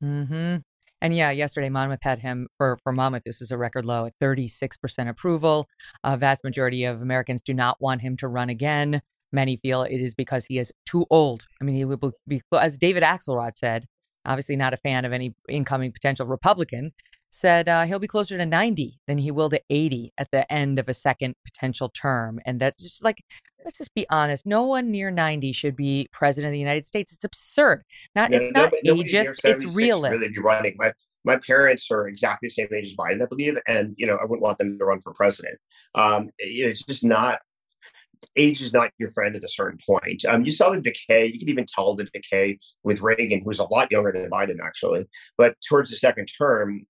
Hmm. And yeah, yesterday Monmouth had him for for Monmouth. This is a record low at 36% approval. A vast majority of Americans do not want him to run again. Many feel it is because he is too old. I mean, he will be, as David Axelrod said, obviously not a fan of any incoming potential Republican, said uh, he'll be closer to 90 than he will to 80 at the end of a second potential term. And that's just like, let's just be honest. No one near 90 should be president of the United States. It's absurd. Not, no, it's not ageist, it's realist. Really running. My, my parents are exactly the same age as Biden, I believe. And, you know, I wouldn't want them to run for president. Um, it's just not age is not your friend at a certain point. Um, you saw the decay. You could even tell the decay with Reagan, who's a lot younger than Biden, actually. But towards the second term,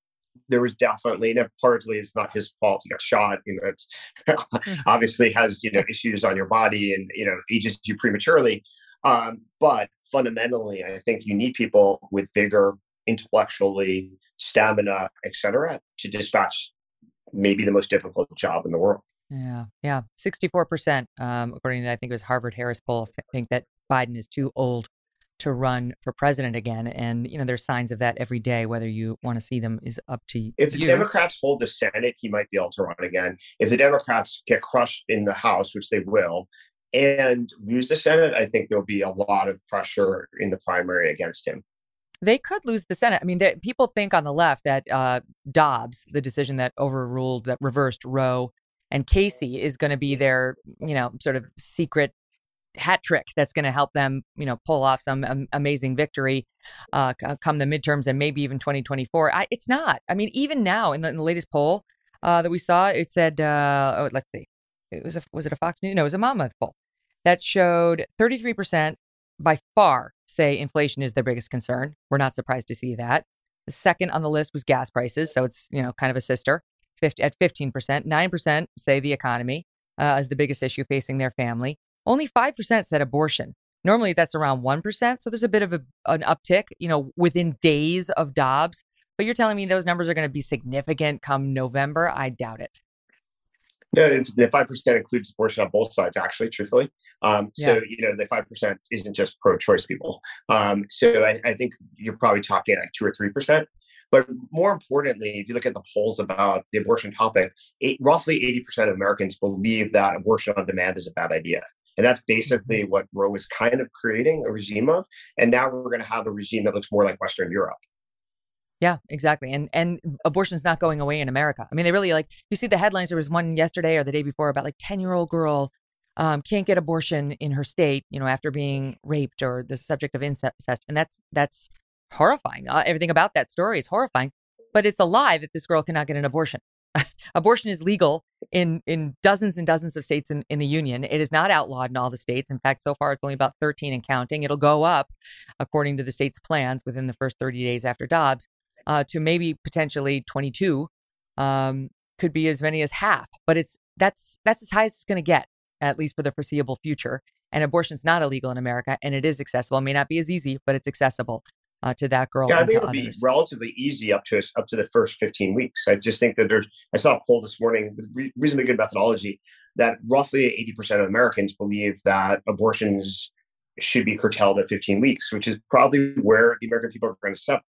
there was definitely, and partly it's not his fault. He got shot. You know, it's hmm. obviously has you know issues on your body and you know ages you prematurely. Um, but fundamentally, I think you need people with vigor, intellectually, stamina, etc., to dispatch maybe the most difficult job in the world. Yeah, yeah, sixty-four percent, um, according to I think it was Harvard Harris poll, think that Biden is too old to run for president again. And, you know, there's signs of that every day. Whether you want to see them is up to you. If the Democrats hold the Senate, he might be able to run again. If the Democrats get crushed in the House, which they will, and lose the Senate, I think there'll be a lot of pressure in the primary against him. They could lose the Senate. I mean, they, people think on the left that uh, Dobbs, the decision that overruled, that reversed Roe and Casey, is going to be their, you know, sort of secret hat trick that's going to help them, you know, pull off some um, amazing victory uh, come the midterms and maybe even 2024. I, it's not. I mean, even now in the, in the latest poll uh, that we saw, it said, uh, oh, let's see, it was a was it a Fox News? No, it was a Monmouth poll that showed 33 percent by far say inflation is their biggest concern. We're not surprised to see that. The second on the list was gas prices, so it's you know kind of a sister. 50, at 15 percent, nine percent say the economy uh, is the biggest issue facing their family. Only 5% said abortion. Normally that's around 1%. So there's a bit of a, an uptick, you know, within days of Dobbs. But you're telling me those numbers are going to be significant come November? I doubt it. No, the five percent includes abortion on both sides. Actually, truthfully, um, so yeah. you know the five percent isn't just pro-choice people. Um, so I, I, think you're probably talking like two or three percent. But more importantly, if you look at the polls about the abortion topic, eight, roughly 80% of Americans believe that abortion on demand is a bad idea. And that's basically mm-hmm. what Roe is kind of creating a regime of. And now we're going to have a regime that looks more like Western Europe. Yeah, exactly. And and abortion is not going away in America. I mean, they really like you see the headlines. There was one yesterday or the day before about like ten year old girl um, can't get abortion in her state, you know, after being raped or the subject of incest, and that's that's horrifying. Uh, everything about that story is horrifying. But it's a lie that this girl cannot get an abortion. abortion is legal in in dozens and dozens of states in, in the union. It is not outlawed in all the states. In fact, so far it's only about 13 and counting. It'll go up according to the state's plans within the first 30 days after Dobbs uh, to maybe potentially 22, um, could be as many as half. But it's that's that's as high as it's going to get, at least for the foreseeable future. And abortion's not illegal in America, and it is accessible. It may not be as easy, but it's accessible. Uh, to that girl. Yeah, I think it'll others. be relatively easy up to up to the first 15 weeks. I just think that there's. I saw a poll this morning with reasonably good methodology that roughly 80% of Americans believe that abortions should be curtailed at 15 weeks, which is probably where the American people are going to settle.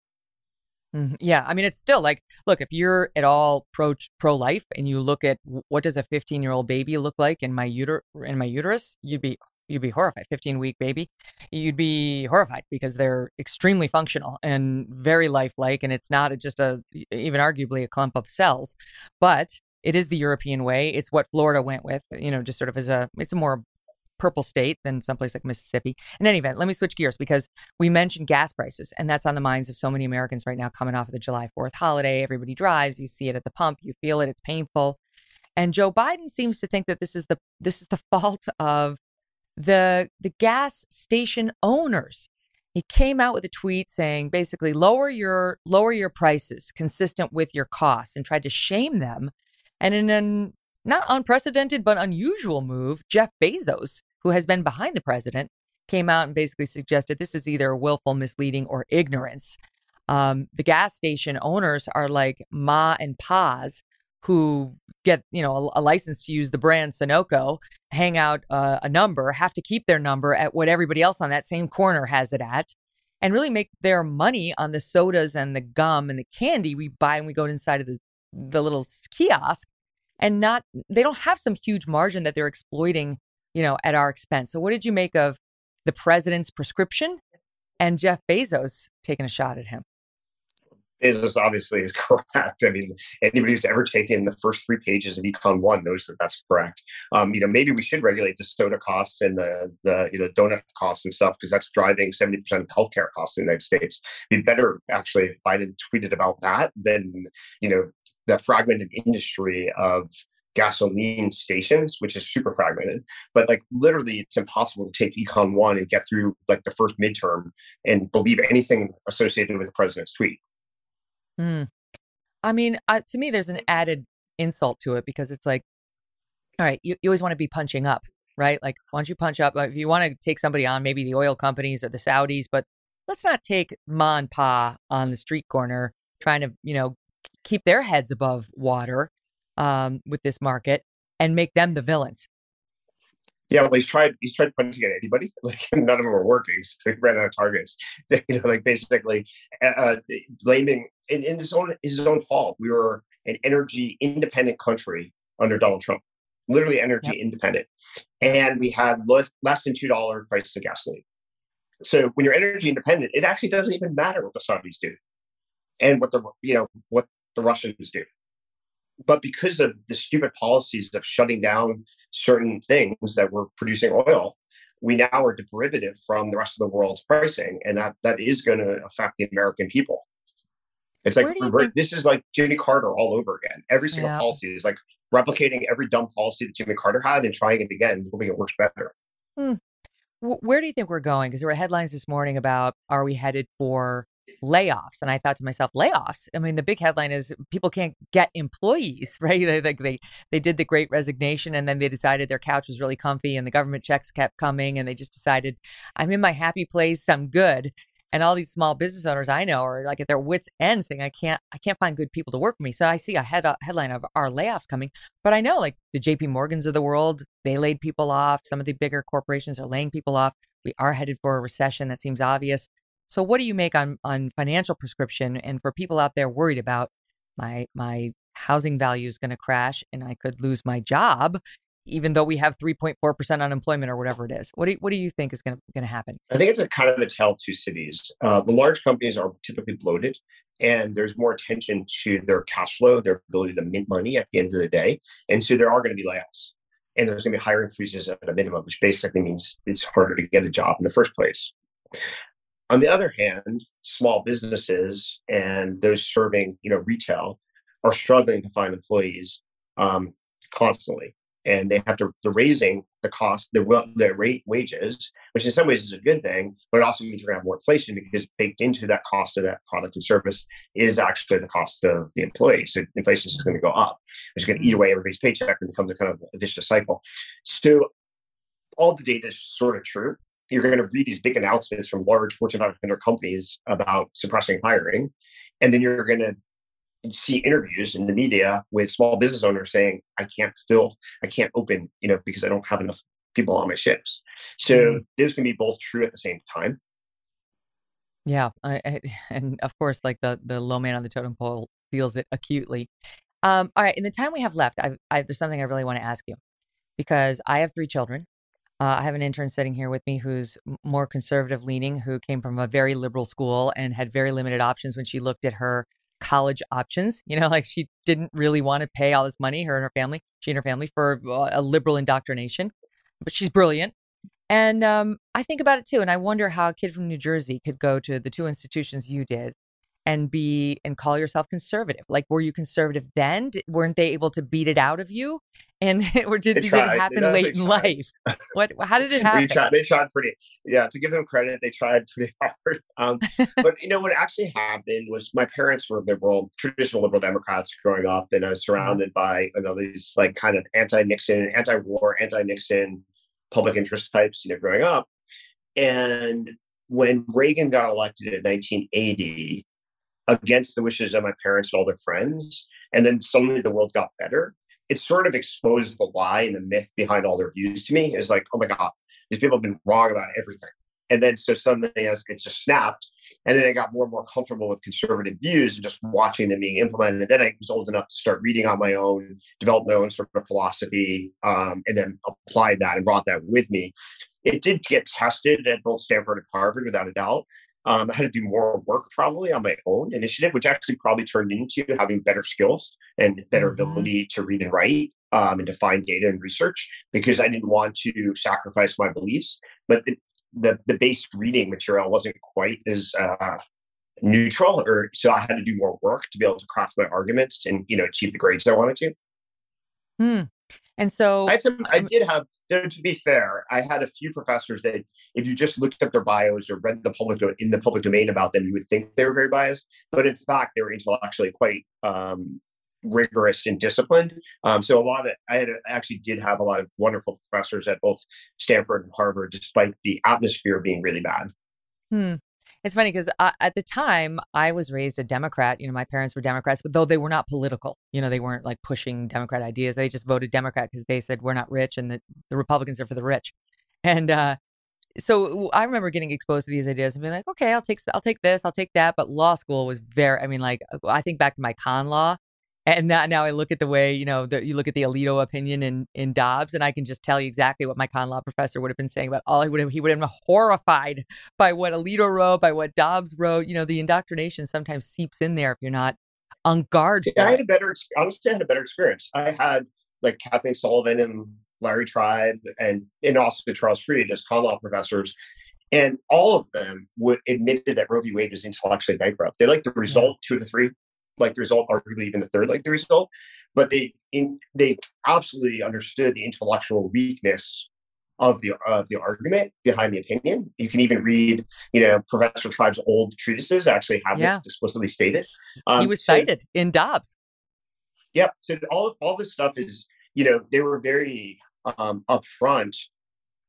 Mm-hmm. Yeah, I mean, it's still like, look, if you're at all pro pro life and you look at what does a 15 year old baby look like in my uter in my uterus, you'd be you'd be horrified. 15 week baby, you'd be horrified because they're extremely functional and very lifelike, and it's not just a even arguably a clump of cells, but it is the European way. It's what Florida went with, you know, just sort of as a it's a more purple state than someplace like Mississippi. In any event, let me switch gears because we mentioned gas prices, and that's on the minds of so many Americans right now coming off of the July 4th holiday. Everybody drives, you see it at the pump, you feel it, it's painful. And Joe Biden seems to think that this is the this is the fault of the the gas station owners. He came out with a tweet saying basically lower your lower your prices consistent with your costs and tried to shame them. And in an not unprecedented, but unusual move, Jeff Bezos, who has been behind the president, came out and basically suggested this is either willful misleading or ignorance. Um, the gas station owners are like ma and pa's who get you know a, a license to use the brand Sunoco, hang out uh, a number, have to keep their number at what everybody else on that same corner has it at, and really make their money on the sodas and the gum and the candy we buy when we go inside of the the little kiosk and not they don't have some huge margin that they're exploiting, you know, at our expense. So what did you make of the president's prescription and Jeff Bezos taking a shot at him? Bezos obviously is correct. I mean, anybody who's ever taken the first three pages of Econ One knows that that's correct. Um, you know, maybe we should regulate the soda costs and the the you know donut costs and stuff because that's driving seventy percent of healthcare costs in the United States. It'd be better actually if Biden tweeted about that than you know the fragmented industry of gasoline stations, which is super fragmented. But like literally, it's impossible to take Econ One and get through like the first midterm and believe anything associated with the president's tweet. Hmm. I mean, uh, to me, there's an added insult to it because it's like, all right, you, you always want to be punching up, right? Like, why don't you punch up? If you want to take somebody on, maybe the oil companies or the Saudis, but let's not take Ma and Pa on the street corner trying to, you know, keep their heads above water um, with this market and make them the villains. Yeah, well, he's tried. He's tried punching at anybody. Like none of them are working. So he ran out of targets. You know, like basically uh, uh blaming in, in his own his own fault. We were an energy independent country under Donald Trump, literally energy yep. independent, and we had less, less than two dollar price of gasoline. So when you're energy independent, it actually doesn't even matter what the Saudis do, and what the you know what the Russians do. But because of the stupid policies of shutting down certain things that were producing oil, we now are derivative from the rest of the world's pricing, and that that is going to affect the American people. It's like think- this is like Jimmy Carter all over again. Every single yeah. policy is like replicating every dumb policy that Jimmy Carter had and trying it again, hoping it works better. Hmm. Where do you think we're going? Because there were headlines this morning about are we headed for layoffs. And I thought to myself, layoffs? I mean, the big headline is people can't get employees, right? They, they, they, they did the great resignation and then they decided their couch was really comfy and the government checks kept coming and they just decided, I'm in my happy place, I'm good. And all these small business owners I know are like at their wits' end saying, I can't, I can't find good people to work for me. So I see a head a headline of our layoffs coming. But I know like the JP Morgans of the world, they laid people off. Some of the bigger corporations are laying people off. We are headed for a recession. That seems obvious. So what do you make on on financial prescription and for people out there worried about my my housing value is going to crash and I could lose my job even though we have 3.4% unemployment or whatever it is. What do you, what do you think is going to happen? I think it's a kind of a tale of two cities. Uh, the large companies are typically bloated and there's more attention to their cash flow, their ability to mint money at the end of the day. And so there are going to be layoffs and there's going to be hiring freezes at a minimum, which basically means it's harder to get a job in the first place. On the other hand, small businesses and those serving, you know, retail are struggling to find employees um, constantly, and they have to they're raising the cost, their their rate wages, which in some ways is a good thing, but it also means you're going to have more inflation because baked into that cost of that product and service is actually the cost of the employees. So inflation is going to go up, It's going to eat away everybody's paycheck and becomes a kind of a vicious cycle. So all the data is sort of true. You're going to read these big announcements from large Fortune 500 companies about suppressing hiring, and then you're going to see interviews in the media with small business owners saying, I can't fill, I can't open, you know, because I don't have enough people on my ships. So mm. those can be both true at the same time. Yeah, I, I, and of course, like the the low man on the totem pole feels it acutely. Um, all right, in the time we have left, I've, I, there's something I really want to ask you because I have three children. Uh, I have an intern sitting here with me who's more conservative leaning, who came from a very liberal school and had very limited options when she looked at her college options. You know, like she didn't really want to pay all this money, her and her family, she and her family, for uh, a liberal indoctrination. But she's brilliant. And um, I think about it too. And I wonder how a kid from New Jersey could go to the two institutions you did and be and call yourself conservative. Like, were you conservative then? Did, weren't they able to beat it out of you? And or did, did it happen late in life? What? How did it happen? tried, they tried pretty. Yeah, to give them credit, they tried pretty hard. Um, but you know what actually happened was my parents were liberal, traditional liberal Democrats growing up, and I was uh-huh. surrounded by you know these like kind of anti-Nixon, anti-war, anti-Nixon public interest types. You know, growing up, and when Reagan got elected in 1980 against the wishes of my parents and all their friends. And then suddenly the world got better. It sort of exposed the lie and the myth behind all their views to me. It's like, oh my God, these people have been wrong about everything. And then so suddenly it just snapped. And then I got more and more comfortable with conservative views and just watching them being implemented. And then I was old enough to start reading on my own, develop my own sort of philosophy, um, and then applied that and brought that with me. It did get tested at both Stanford and Harvard without a doubt. Um, I had to do more work probably on my own initiative, which actually probably turned into having better skills and better mm-hmm. ability to read and write um, and to find data and research because I didn't want to sacrifice my beliefs. But the, the, the base reading material wasn't quite as uh, neutral, or so I had to do more work to be able to craft my arguments and you know achieve the grades I wanted to. Hmm. And so I, some, I did have, to be fair, I had a few professors that if you just looked at their bios or read the public in the public domain about them, you would think they were very biased. But in fact, they were intellectually quite um, rigorous and disciplined. Um, so a lot of it, I had actually did have a lot of wonderful professors at both Stanford and Harvard, despite the atmosphere being really bad. Hmm. It's funny because at the time I was raised a Democrat. You know, my parents were Democrats, but though they were not political, you know, they weren't like pushing Democrat ideas. They just voted Democrat because they said we're not rich and the, the Republicans are for the rich. And uh, so I remember getting exposed to these ideas and being like, okay, I'll take I'll take this, I'll take that. But law school was very. I mean, like I think back to my con law and that now I look at the way, you know, the, you look at the Alito opinion in, in Dobbs, and I can just tell you exactly what my con law professor would have been saying about all he would have, he would have been horrified by what Alito wrote, by what Dobbs wrote. You know, the indoctrination sometimes seeps in there if you're not on guard. Yeah, I had a better, honestly, I had a better experience. I had like Kathleen Sullivan and Larry Tribe and, and also Charles Fried as con law professors. And all of them would admitted that Roe v. Wade was intellectually bankrupt. They liked the mm-hmm. result, two of the three like the result, arguably even the third like the result. But they in, they absolutely understood the intellectual weakness of the of the argument behind the opinion. You can even read, you know, Professor Tribe's old treatises actually have yeah. this explicitly stated. Um, he was cited so, in Dobbs. Yep. So all all this stuff is, you know, they were very um, upfront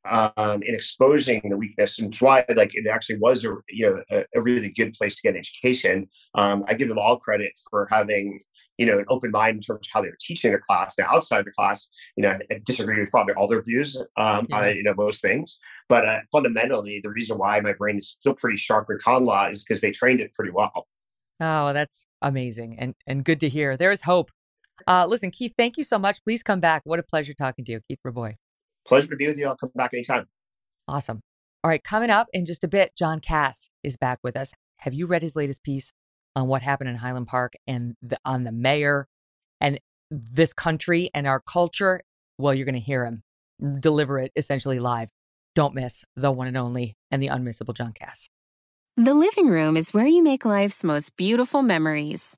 um, in exposing the weakness, and it's why like it actually was a you know a, a really good place to get education. Um, I give them all credit for having you know an open mind in terms of how they were teaching the class. Now outside the class, you know, I disagree with probably all their views um, yeah. on you know most things, but uh, fundamentally, the reason why my brain is still pretty sharp in con law is because they trained it pretty well. Oh, that's amazing and and good to hear. There is hope. Uh, listen, Keith, thank you so much. Please come back. What a pleasure talking to you, Keith Rabois. Pleasure to be with you. I'll come back anytime. Awesome. All right, coming up in just a bit, John Kass is back with us. Have you read his latest piece on what happened in Highland Park and the, on the mayor and this country and our culture? Well, you're going to hear him deliver it essentially live. Don't miss the one and only and the unmissable John Kass. The living room is where you make life's most beautiful memories.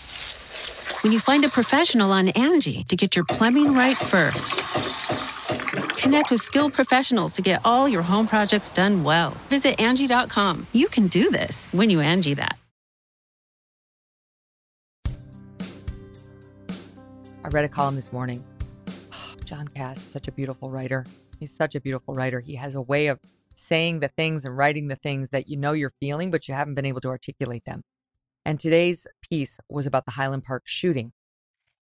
when you find a professional on Angie to get your plumbing right first. Connect with skilled professionals to get all your home projects done well. Visit Angie.com. You can do this when you Angie that. I read a column this morning. Oh, John Kass is such a beautiful writer. He's such a beautiful writer. He has a way of saying the things and writing the things that you know you're feeling, but you haven't been able to articulate them. And today's piece was about the Highland Park shooting.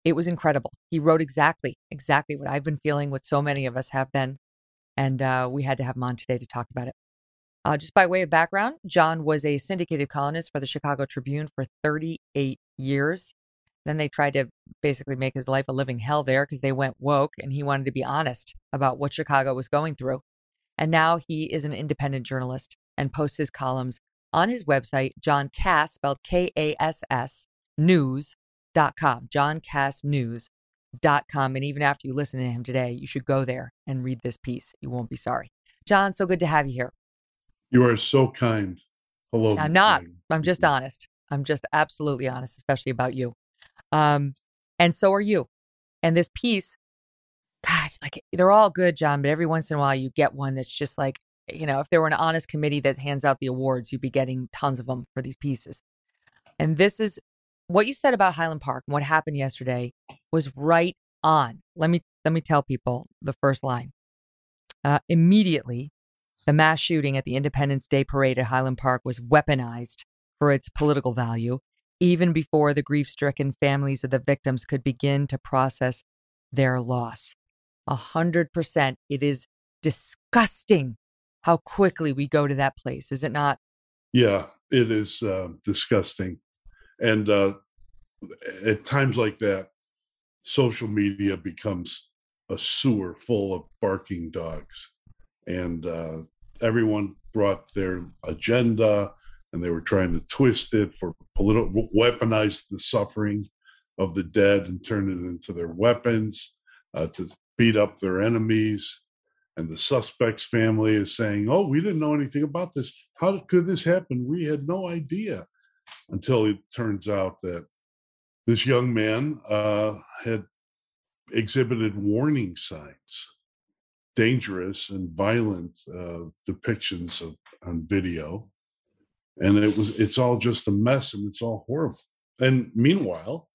It was incredible. He wrote exactly, exactly what I've been feeling, what so many of us have been. And uh, we had to have him on today to talk about it. Uh, just by way of background, John was a syndicated columnist for the Chicago Tribune for 38 years. Then they tried to basically make his life a living hell there because they went woke and he wanted to be honest about what Chicago was going through. And now he is an independent journalist and posts his columns on his website, John Kass, spelled K A S S, news.com, johnkassnews.com. And even after you listen to him today, you should go there and read this piece. You won't be sorry. John, so good to have you here. You are so kind. Hello. I'm not. I'm just honest. I'm just absolutely honest, especially about you. Um, and so are you. And this piece, God, like they're all good, John, but every once in a while you get one that's just like, you know, if there were an honest committee that hands out the awards, you'd be getting tons of them for these pieces. And this is what you said about Highland Park and what happened yesterday was right on. Let me let me tell people the first line. Uh, immediately, the mass shooting at the Independence Day parade at Highland Park was weaponized for its political value, even before the grief-stricken families of the victims could begin to process their loss. A hundred percent, it is disgusting how quickly we go to that place, is it not? Yeah, it is uh, disgusting. And uh, at times like that, social media becomes a sewer full of barking dogs. And uh, everyone brought their agenda and they were trying to twist it for political, weaponize the suffering of the dead and turn it into their weapons uh, to beat up their enemies and the suspect's family is saying, "Oh, we didn't know anything about this. How could this happen? We had no idea." Until it turns out that this young man uh, had exhibited warning signs, dangerous and violent uh, depictions of on video, and it was it's all just a mess and it's all horrible. And meanwhile,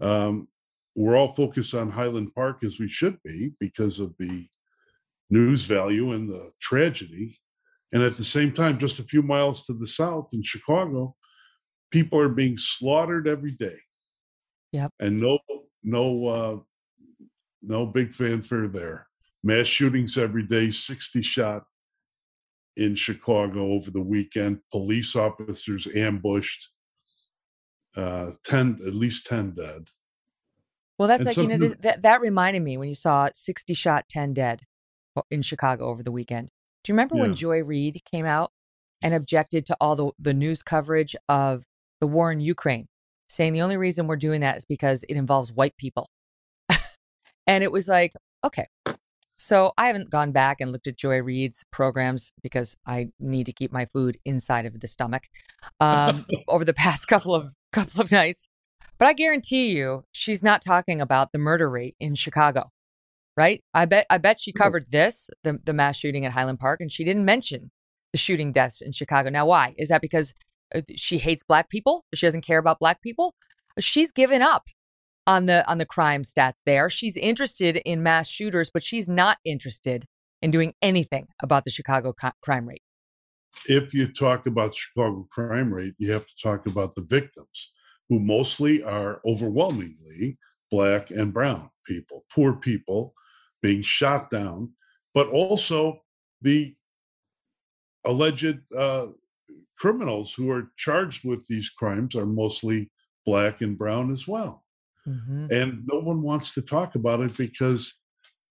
um, we're all focused on Highland Park as we should be because of the news value and the tragedy. And at the same time, just a few miles to the south in Chicago, people are being slaughtered every day. Yep. And no, no, uh, no big fanfare there. Mass shootings every day, 60 shot in Chicago over the weekend. Police officers ambushed. Uh, 10, at least 10 dead. Well, that's and like, you know, that, that reminded me when you saw 60 shot, 10 dead in Chicago over the weekend. Do you remember yeah. when Joy Reid came out and objected to all the, the news coverage of the war in Ukraine, saying the only reason we're doing that is because it involves white people? and it was like, okay, So I haven't gone back and looked at Joy Reid's programs because I need to keep my food inside of the stomach um, over the past couple of couple of nights. But I guarantee you, she's not talking about the murder rate in Chicago, right? I bet I bet she covered this, the the mass shooting at Highland Park, and she didn't mention the shooting deaths in Chicago. Now, why? Is that because uh, she hates black people? She doesn't care about black people? She's given up on the on the crime stats there. She's interested in mass shooters, but she's not interested in doing anything about the Chicago co- crime rate. If you talk about Chicago crime rate, you have to talk about the victims, who mostly are overwhelmingly black and brown people, poor people being shot down, but also the alleged uh, criminals who are charged with these crimes are mostly black and brown as well. Mm-hmm. And no one wants to talk about it because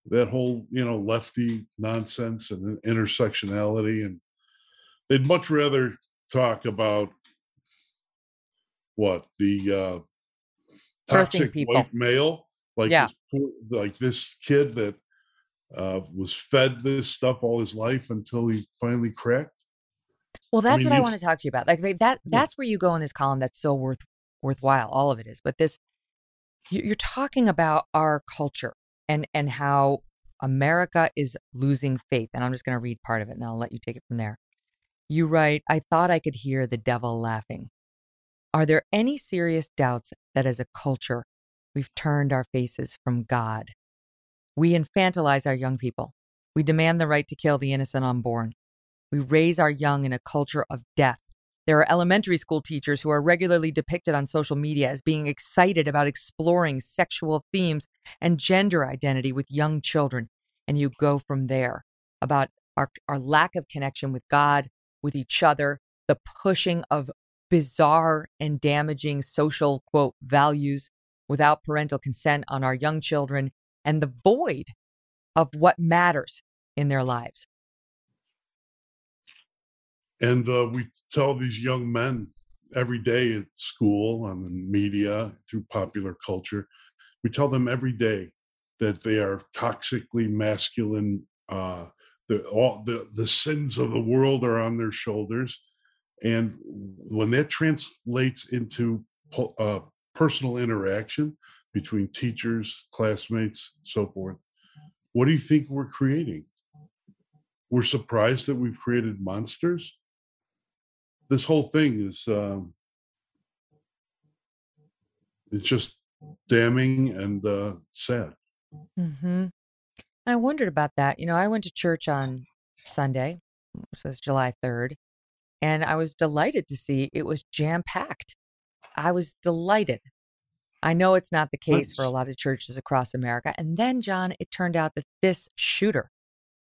that whole, you know, lefty nonsense and intersectionality. And they'd much rather talk about what the uh, toxic white male, like yeah. this, like this kid that uh, was fed this stuff all his life until he finally cracked. Well, that's I mean, what I want to talk to you about. Like that, that's yeah. where you go in this column. That's so worth worthwhile. All of it is, but this you're talking about our culture and and how America is losing faith. And I'm just going to read part of it and I'll let you take it from there. You write, I thought I could hear the devil laughing. Are there any serious doubts that as a culture, we've turned our faces from God? We infantilize our young people. We demand the right to kill the innocent unborn. We raise our young in a culture of death there are elementary school teachers who are regularly depicted on social media as being excited about exploring sexual themes and gender identity with young children. And you go from there about our, our lack of connection with God, with each other, the pushing of bizarre and damaging social, quote, values without parental consent on our young children, and the void of what matters in their lives. And uh, we tell these young men every day at school, on the media, through popular culture, we tell them every day that they are toxically masculine. Uh, the, all the, the sins of the world are on their shoulders. And when that translates into uh, personal interaction between teachers, classmates, so forth, what do you think we're creating? We're surprised that we've created monsters this whole thing is um, it's just damning and uh, sad. Mm-hmm. I wondered about that. You know, I went to church on Sunday, so it's July 3rd, and I was delighted to see it was jam packed. I was delighted. I know it's not the case for a lot of churches across America. And then, John, it turned out that this shooter,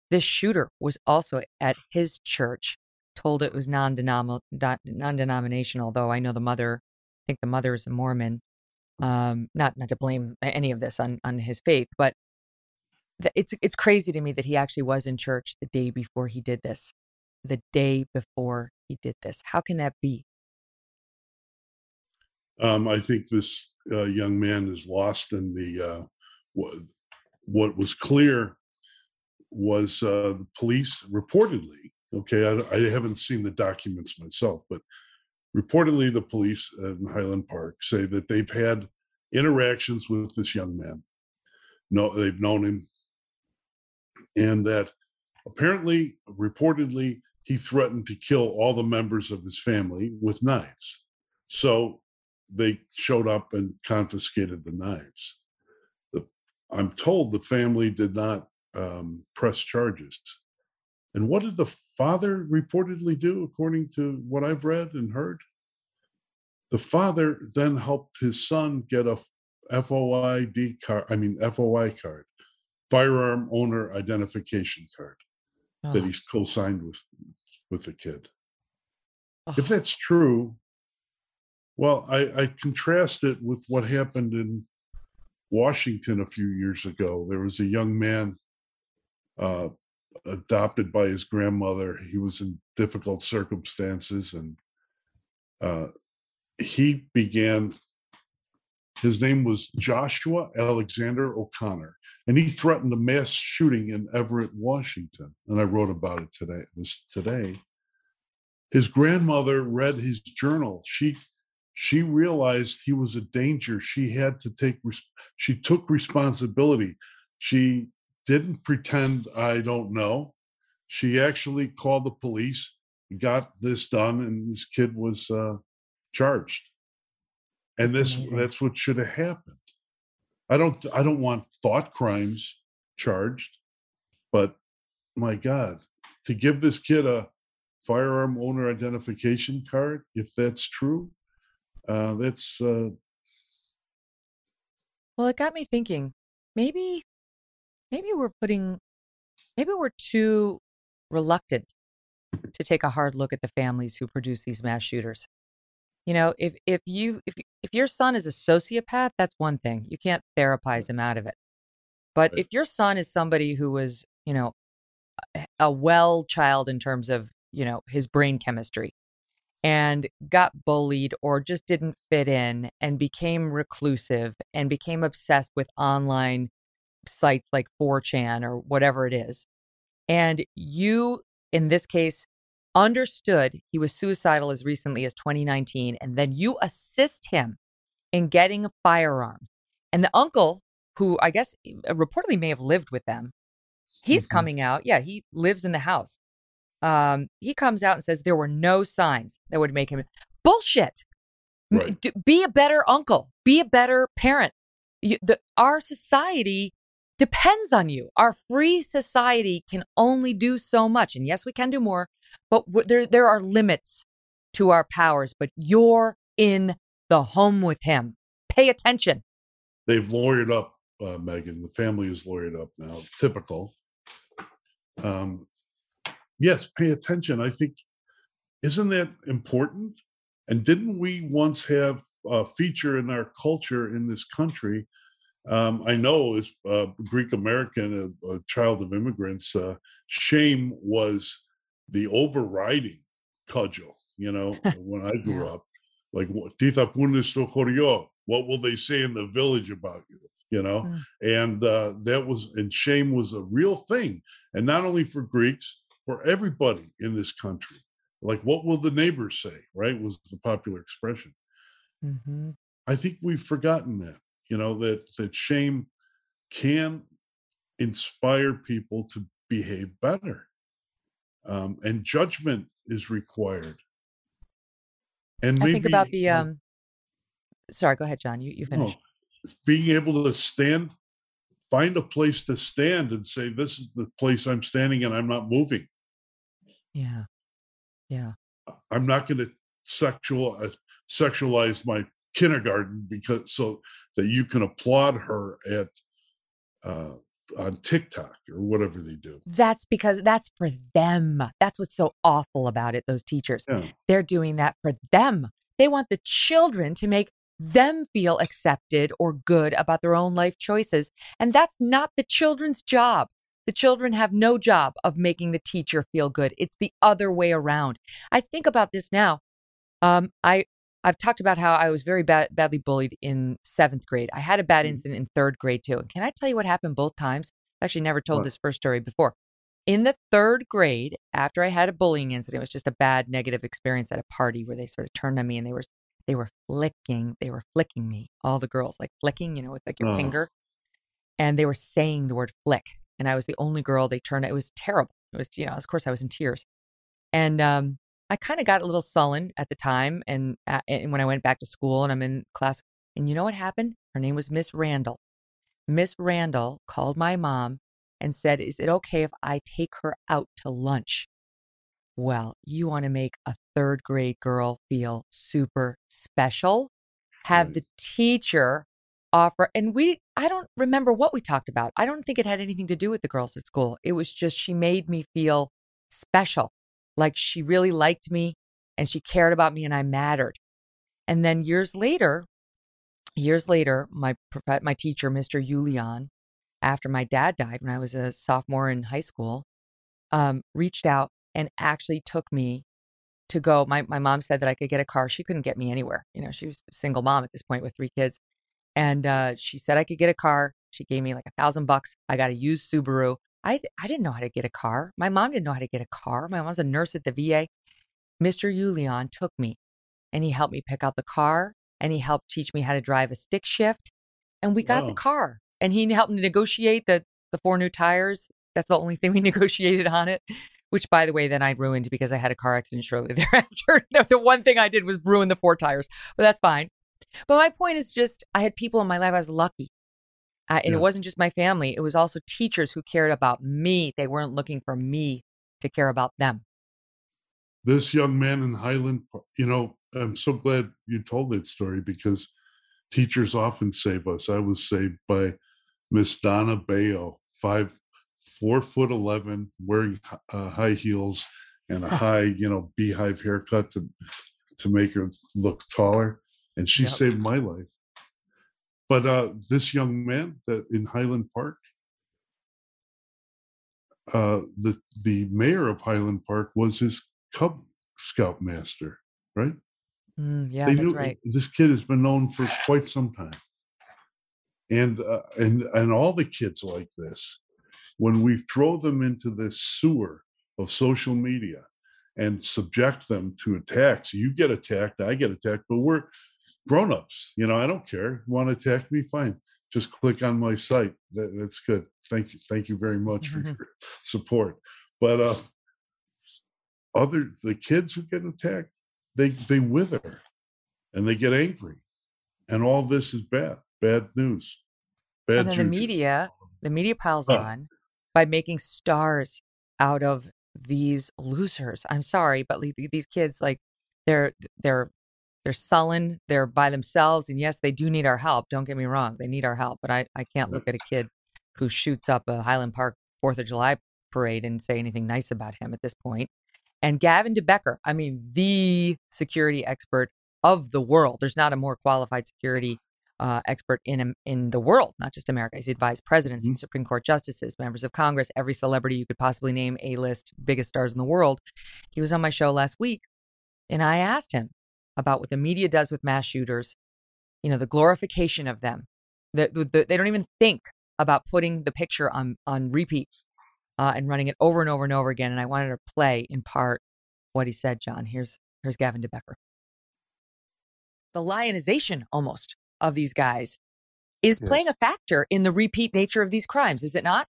this shooter was also at his church told it was non-denominational, though I know the mother, I think the mother is a Mormon. Um, not not to blame any of this on on his faith, but it's it's crazy to me that he actually was in church the day before he did this. The day before he did this, how can that be? Um, I think this uh, young man is lost in the uh, what, what was clear was uh, the police reportedly Okay, I, I haven't seen the documents myself, but reportedly the police in Highland Park say that they've had interactions with this young man. No, they've known him, and that apparently, reportedly, he threatened to kill all the members of his family with knives. So they showed up and confiscated the knives. The, I'm told the family did not um, press charges. And what did the father reportedly do, according to what I've read and heard? The father then helped his son get a FOID card, I mean, FOI card, firearm owner identification card oh. that he's co signed with, with the kid. Oh. If that's true, well, I, I contrast it with what happened in Washington a few years ago. There was a young man uh, adopted by his grandmother. He was in difficult circumstances, and uh, he began His name was Joshua Alexander O'Connor, and he threatened a mass shooting in Everett, Washington. And I wrote about it today. This today. His grandmother read his journal. She she realized he was a danger. She had to take. She took responsibility. She didn't pretend I don't know. She actually called the police, got this done, and this kid was uh, charged. And this Amazing. that's what should have happened. I don't I don't want thought crimes charged, but my God, to give this kid a firearm owner identification card, if that's true, uh, that's uh, well, it got me thinking. Maybe, maybe we're putting, maybe we're too reluctant to take a hard look at the families who produce these mass shooters. You know, if if you if if your son is a sociopath, that's one thing. You can't therapize him out of it. But if your son is somebody who was, you know, a well child in terms of, you know, his brain chemistry and got bullied or just didn't fit in and became reclusive and became obsessed with online sites like 4chan or whatever it is. And you, in this case, understood he was suicidal as recently as 2019, and then you assist him in getting a firearm. And the uncle, who I guess uh, reportedly may have lived with them, he's mm-hmm. coming out. Yeah, he lives in the house. Um, he comes out and says there were no signs that would make him bullshit. Right. Be a better uncle. Be a better parent. You, the, our society depends on you. Our free society can only do so much. And yes, we can do more, but there, there are limits to our powers. But you're in the home with him. Pay attention. They've lawyered up, uh, Megyn. The family is lawyered up now. Typical. Um, yes, pay attention. I think, isn't that important? And didn't we once have a feature in our culture in this country um, I know as uh, Greek American, a, a, child of immigrants, uh, shame was the overriding cudgel. You know, when I grew yeah. up, like "Tita what will they say in the village about you? You know, mm. and uh, that was and shame was a real thing, and not only for Greeks, for everybody in this country. Like, what will the neighbors say? Right, was the popular expression. Mm-hmm. I think we've forgotten that you know that that shame can inspire people to behave better. Um, and judgment is required. And maybe, i think about the um sorry go ahead john you, you finish. no, being able to stand find a place to stand and say this is the place i'm standing and i'm not moving. Yeah. Yeah. I'm not going to sexual uh, sexualize my kindergarten because so that you can applaud her at uh, on TikTok or whatever they do. That's because that's for them. That's what's so awful about it. Those teachers, yeah. they're doing that for them. They want the children to make them feel accepted or good about their own life choices. And that's not the children's job. The children have no job of making the teacher feel good. It's the other way around. I think about this now. Um, I I've talked about how I was very bad, badly bullied in seventh grade. I had a bad mm. incident in third grade too. And can I tell you what happened both times? I've actually never told what? this first story before. In the third grade, after I had a bullying incident, it was just a bad negative experience at a party where they sort of turned on me and they were they were flicking, they were flicking me, all the girls, like flicking, you know, with like your oh. finger. And they were saying the word flick. And I was the only girl they turned. It was terrible. It was, you know, of course I was in tears. And um, I kind of got a little sullen at the time. And, uh, and when I went back to school and I'm in class, and you know what happened? Her name was Miss Randall. Miss Randall called my mom and said, Is it okay if I take her out to lunch? Well, you want to make a third grade girl feel super special. Have the teacher offer, and we, I don't remember what we talked about. I don't think it had anything to do with the girls at school. It was just she made me feel special like she really liked me and she cared about me and I mattered. And then years later, years later, my my teacher, Mr. Yulian, after my dad died when I was a sophomore in high school, um, reached out and actually took me to go. My my mom said that I could get a car. She couldn't get me anywhere. You know, she was a single mom at this point with three kids. And uh, she said I could get a car. She gave me like a thousand bucks. I got a used Subaru. I, I didn't know how to get a car. My mom didn't know how to get a car. My mom was a nurse at the VA. Mr. Yulian took me and he helped me pick out the car and he helped teach me how to drive a stick shift. And we got the car and he helped me negotiate the, the four new tires. That's the only thing we negotiated on it, which by the way, then I ruined because I had a car accident shortly thereafter. the one thing I did was ruin the four tires, but that's fine. But my point is just, I had people in my life. I was lucky. Uh, and yeah. it wasn't just my family, it was also teachers who cared about me. They weren't looking for me to care about them. This young man in Highland, you know, I'm so glad you told that story because teachers often save us. I was saved by Miss Donna Bayo, five, four foot eleven, wearing uh, high heels and a high, you know, beehive haircut to to make her look taller, and she yep. saved my life. But uh, this young man that in Highland Park, uh, the the mayor of Highland Park was his Cub Scout master, right? Mm, yeah, they that's knew, right. This kid has been known for quite some time, and uh, and and all the kids like this, when we throw them into this sewer of social media and subject them to attacks, you get attacked, I get attacked, but we're grown-ups you know i don't care. Want to attack me? Fine. Just click on my site. That, that's good. Thank you. Thank you very much for your support. But uh other the kids who get attacked they they wither and they get angry. And all this is bad bad news bad and then the media the media piles on by making stars out of these losers. I'm sorry but these kids like they're they're they're sullen, they're by themselves. And yes, they do need our help. Don't get me wrong, they need our help. But I, I can't look at a kid who shoots up a Highland Park Fourth of July parade and say anything nice about him at this point. And Gavin de Becker, I mean, the security expert of the world. There's not a more qualified security uh, expert in in the world, not just America. He's advised presidents mm-hmm. and Supreme Court justices, members of Congress, every celebrity you could possibly name, A list, biggest stars in the world. He was on my show last week, and I asked him, about what the media does with mass shooters, you know, the glorification of them. The, the, they don't even think about putting the picture on on repeat uh, and running it over and over and over again. And I wanted to play in part what he said, John. Here's here's Gavin de Becker. The lionization almost of these guys is yeah. playing a factor in the repeat nature of these crimes, is it not?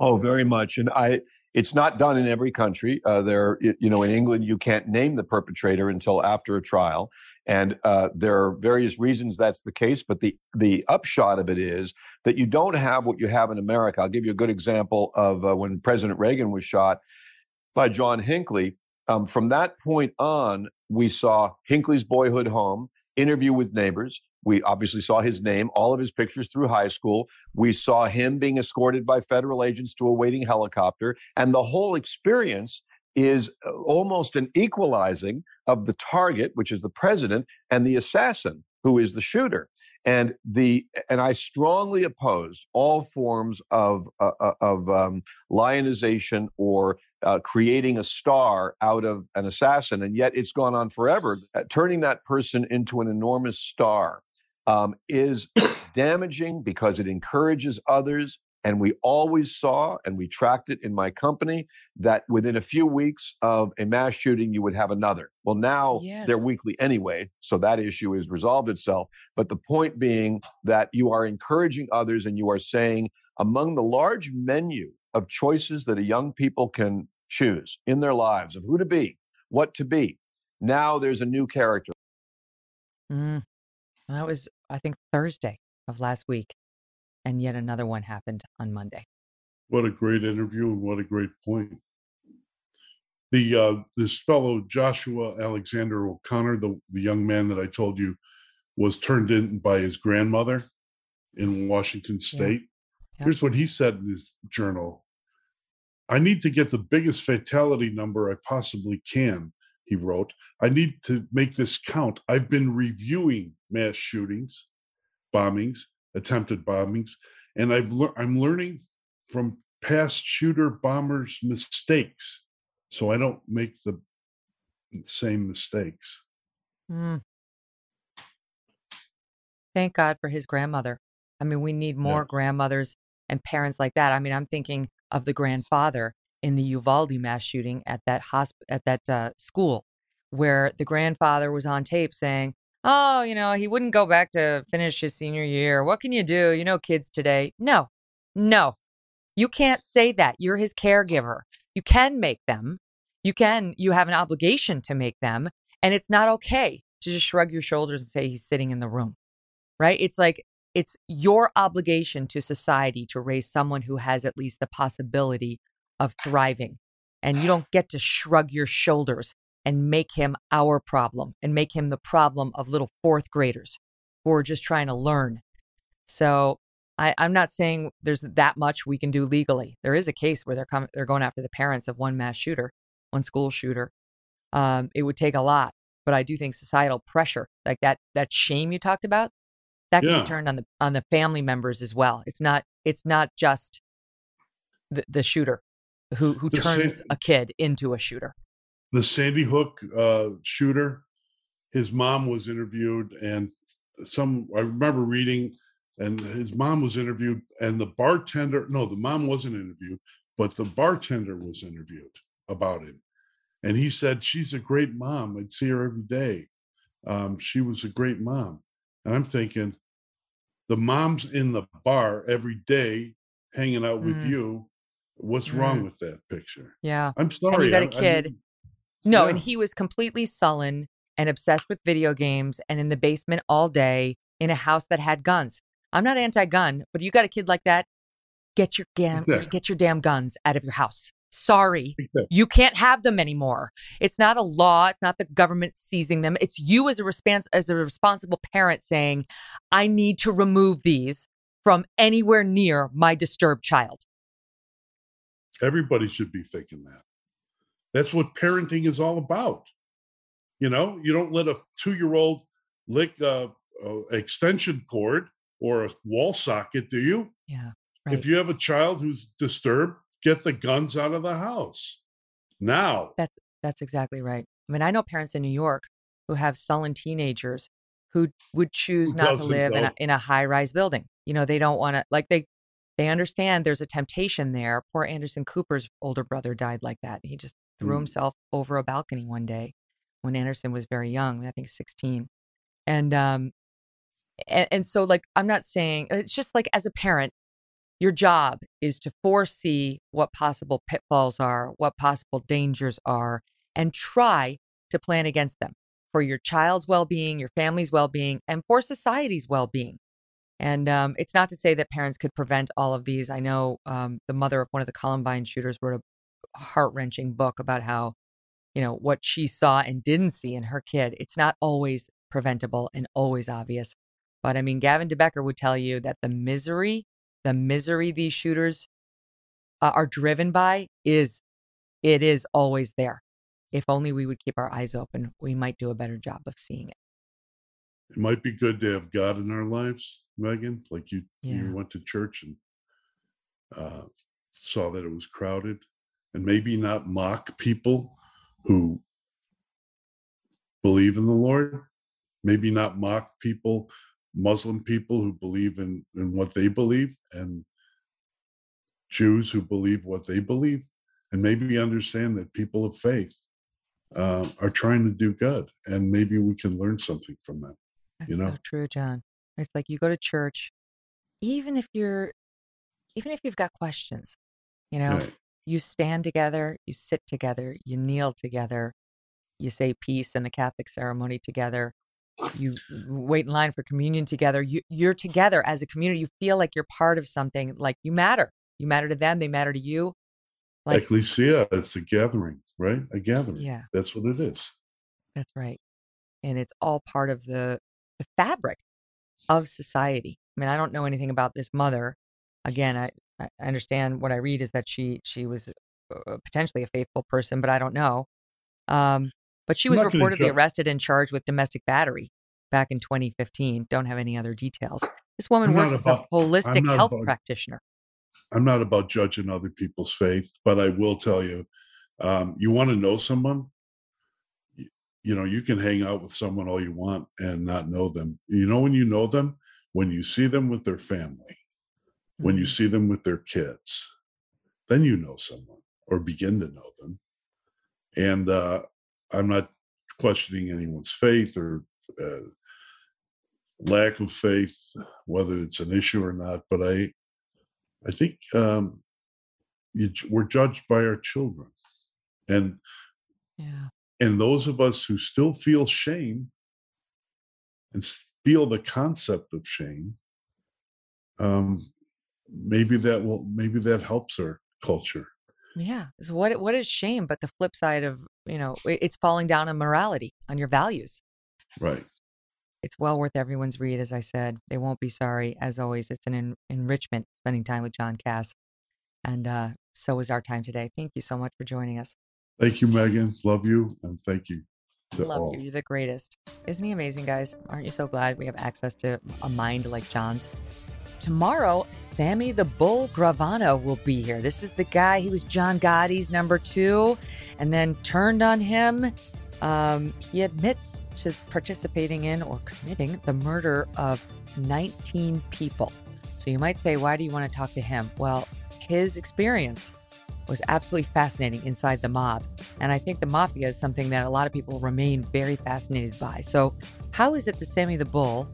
Oh, very much. And I it's not done in every country. Uh, there, you know, in England, you can't name the perpetrator until after a trial, and uh, there are various reasons that's the case. But the the upshot of it is that you don't have what you have in America. I'll give you a good example of uh, when President Reagan was shot by John Hinckley. Um, from that point on, we saw Hinckley's boyhood home, interview with neighbors, we obviously saw his name, all of his pictures through high school. We saw him being escorted by federal agents to a waiting helicopter. And the whole experience is uh, almost an equalizing of the target, which is the president, and the assassin, who is the shooter. And the and I strongly oppose all forms of uh, uh of um, lionization or uh, creating a star out of an assassin. And yet it's gone on forever, uh, turning that person into an enormous star um, is damaging because it encourages others. And we always saw, and we tracked it in my company, that within a few weeks of a mass shooting, you would have another. Well, now yes. they're weekly anyway, so that issue has resolved itself. But the point being that you are encouraging others and you are saying, among the large menu of choices that a young people can choose in their lives of who to be, what to be, now there's a new character. Mm. That was, I think, Thursday of last week. And yet another one happened on Monday. What a great interview and what a great point. The uh, this fellow Joshua Alexander O'Connor, the, the young man that I told you was turned in by his grandmother in Washington State. Yeah. Here's what he said in his journal. I need to get the biggest fatality number I possibly can he wrote. I need to make this count. I've been reviewing mass shootings, bombings, attempted bombings, and I've le- I'm learning from past shooter bombers' mistakes, so I don't make the same mistakes. Mm. Thank God for his grandmother. I mean, we need more Yeah. grandmothers and parents like that. I mean, I'm thinking of the grandfather in the Uvalde mass shooting at that hosp- at that uh, school, where the grandfather was on tape saying, "Oh, you know, he wouldn't go back to finish his senior year. What can you do? You know, kids today." No, no, you can't say that. You're his caregiver. You can make them. You can. You have an obligation to make them, and it's not okay to just shrug your shoulders and say he's sitting in the room right? It's like it's your obligation to society to raise someone who has at least the possibility of thriving. And you don't get to shrug your shoulders and make him our problem and make him the problem of little fourth graders who are just trying to learn. So I, I'm not saying there's that much we can do legally. There is a case where they're coming, they're going after the parents of one mass shooter, one school shooter. Um, it would take a lot, but I do think societal pressure, like that that shame you talked about, that can Yeah. be turned on the on the family members as well. It's not it's not just the, the shooter who who The turns a kid into a shooter. The Sandy Hook uh, shooter, his mom was interviewed, and some I remember reading, and his mom was interviewed, and the bartender, no, the mom wasn't interviewed, but the bartender was interviewed about him, and he said she's a great mom. I'd see her every day. Um, she was a great mom, and I'm thinking, the mom's in the bar every day, hanging out with Mm. you. What's wrong Mm. with that picture? Yeah. I'm sorry. You got a kid. mean, No, and he was completely sullen and obsessed with video games and in the basement all day in a house that had guns. I'm not anti-gun, but you got a kid like that, get your damn Exactly. get your damn guns out of your house. Sorry. Exactly. You can't have them anymore. It's not a law, it's not the government seizing them. It's you as a respons- as a responsible parent saying, "I need to remove these from anywhere near my disturbed child." Everybody should be thinking that. That's what parenting is all about. You know, you don't let a two-year-old lick a, a extension cord or a wall socket, do you? Yeah. Right. If you have a child who's disturbed, get the guns out of the house now. That's that's exactly right. I mean, I know parents in New York who have sullen teenagers who would choose Who not to live in a, in a high rise building. You know, they don't want to like they they understand there's a temptation there. Poor Anderson Cooper's older brother died like that. He just threw Mm. himself over a balcony one day when Anderson was very young, I think 16. And um and, and so like I'm not saying it's just like as a parent your job is to foresee what possible pitfalls are, what possible dangers are, and try to plan against them for your child's well being, your family's well being, and for society's well being. And um, it's not to say that parents could prevent all of these. I know um, the mother of one of the Columbine shooters wrote a heart wrenching book about how, you know, what she saw and didn't see in her kid. It's not always preventable and always obvious. But I mean, Gavin de Becker would tell you that the misery the misery these shooters uh, are driven by is it is always there if only we would keep our eyes open we might do a better job of seeing it It might be good to have God in our lives, Megyn. Like you, Yeah. you went to church and uh, saw that it was crowded, and maybe not mock people who believe in the Lord. Maybe not mock people, Muslim people who believe in in what they believe, and Jews who believe what they believe, and maybe understand that people of faith uh, are trying to do good, and maybe we can learn something from them. that's You know? so true john it's like you go to church even if you're even if you've got questions you know Right. You stand together you sit together you kneel together you say peace in the catholic ceremony together you wait in line for communion together you, you're together as a community you feel like you're part of something like you matter you matter to them they matter to you like Ecclesia, it's a gathering, right? A gathering. yeah That's what it is. that's right and it's all part of the the fabric of society i mean i don't know anything about this mother again i i understand what i read is that she she was uh, potentially a faithful person but i don't know. Um but she was reportedly arrested and charged with domestic battery back in 2015 don't have any other details. This woman I'm works as a holistic health about- practitioner. I'm not about judging other people's faith, but I will tell you, um, you want to know someone, you, you know, you can hang out with someone all you want and not know them. You know, when you know them, when you see them with their family, when you Mhm. see them with their kids, then you know someone or begin to know them. And uh, I'm not questioning anyone's faith or uh, lack of faith, whether it's an issue or not. But I, I think um, you, we're judged by our children, and Yeah. and those of us who still feel shame and feel the concept of shame um maybe that will maybe that helps our culture Yeah. So what what is shame but the flip side of, you know, it's falling down on morality, on your values. right It's well worth everyone's read, as I said. They won't be sorry. As always, it's an en- enrichment spending time with John Kass. And uh, so is our time today. Thank you so much for joining us. thank you megyn love you and thank you Love all you. You're the greatest. Isn't he amazing, guys? Aren't you so glad we have access to a mind like John's? Tomorrow, Sammy the Bull Gravano will be here. This is the guy, he was John Gotti's number two and then turned on him. Um, he admits to participating in or committing the murder of 19 people. So you might say, why do you want to talk to him? Well, his experience was absolutely fascinating inside the mob. And I think the mafia is something that a lot of people remain very fascinated by. So, how is it that Sammy the Bull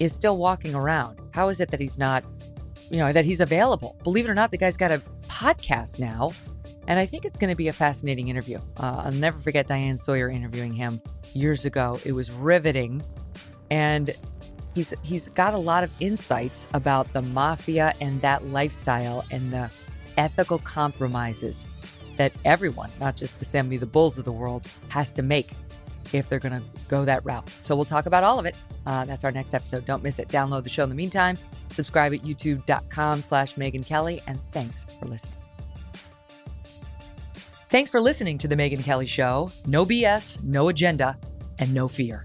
is still walking around? How is it that he's not, you know, that he's available? Believe it or not, the guy's got a podcast now. And I think it's going to be a fascinating interview. Uh, I'll never forget Diane Sawyer interviewing him years ago. It was riveting. And he's he's got a lot of insights about the mafia and that lifestyle and the ethical compromises that everyone, not just the Sammy the Bulls of the world, has to make if they're going to go that route. So we'll talk about all of it. Uh, that's our next episode. Don't miss it. Download the show in the meantime. Subscribe at youtube.com slash Megyn Kelly. And thanks for listening. Thanks for listening to The Megyn Kelly Show. No BS, no agenda, and no fear.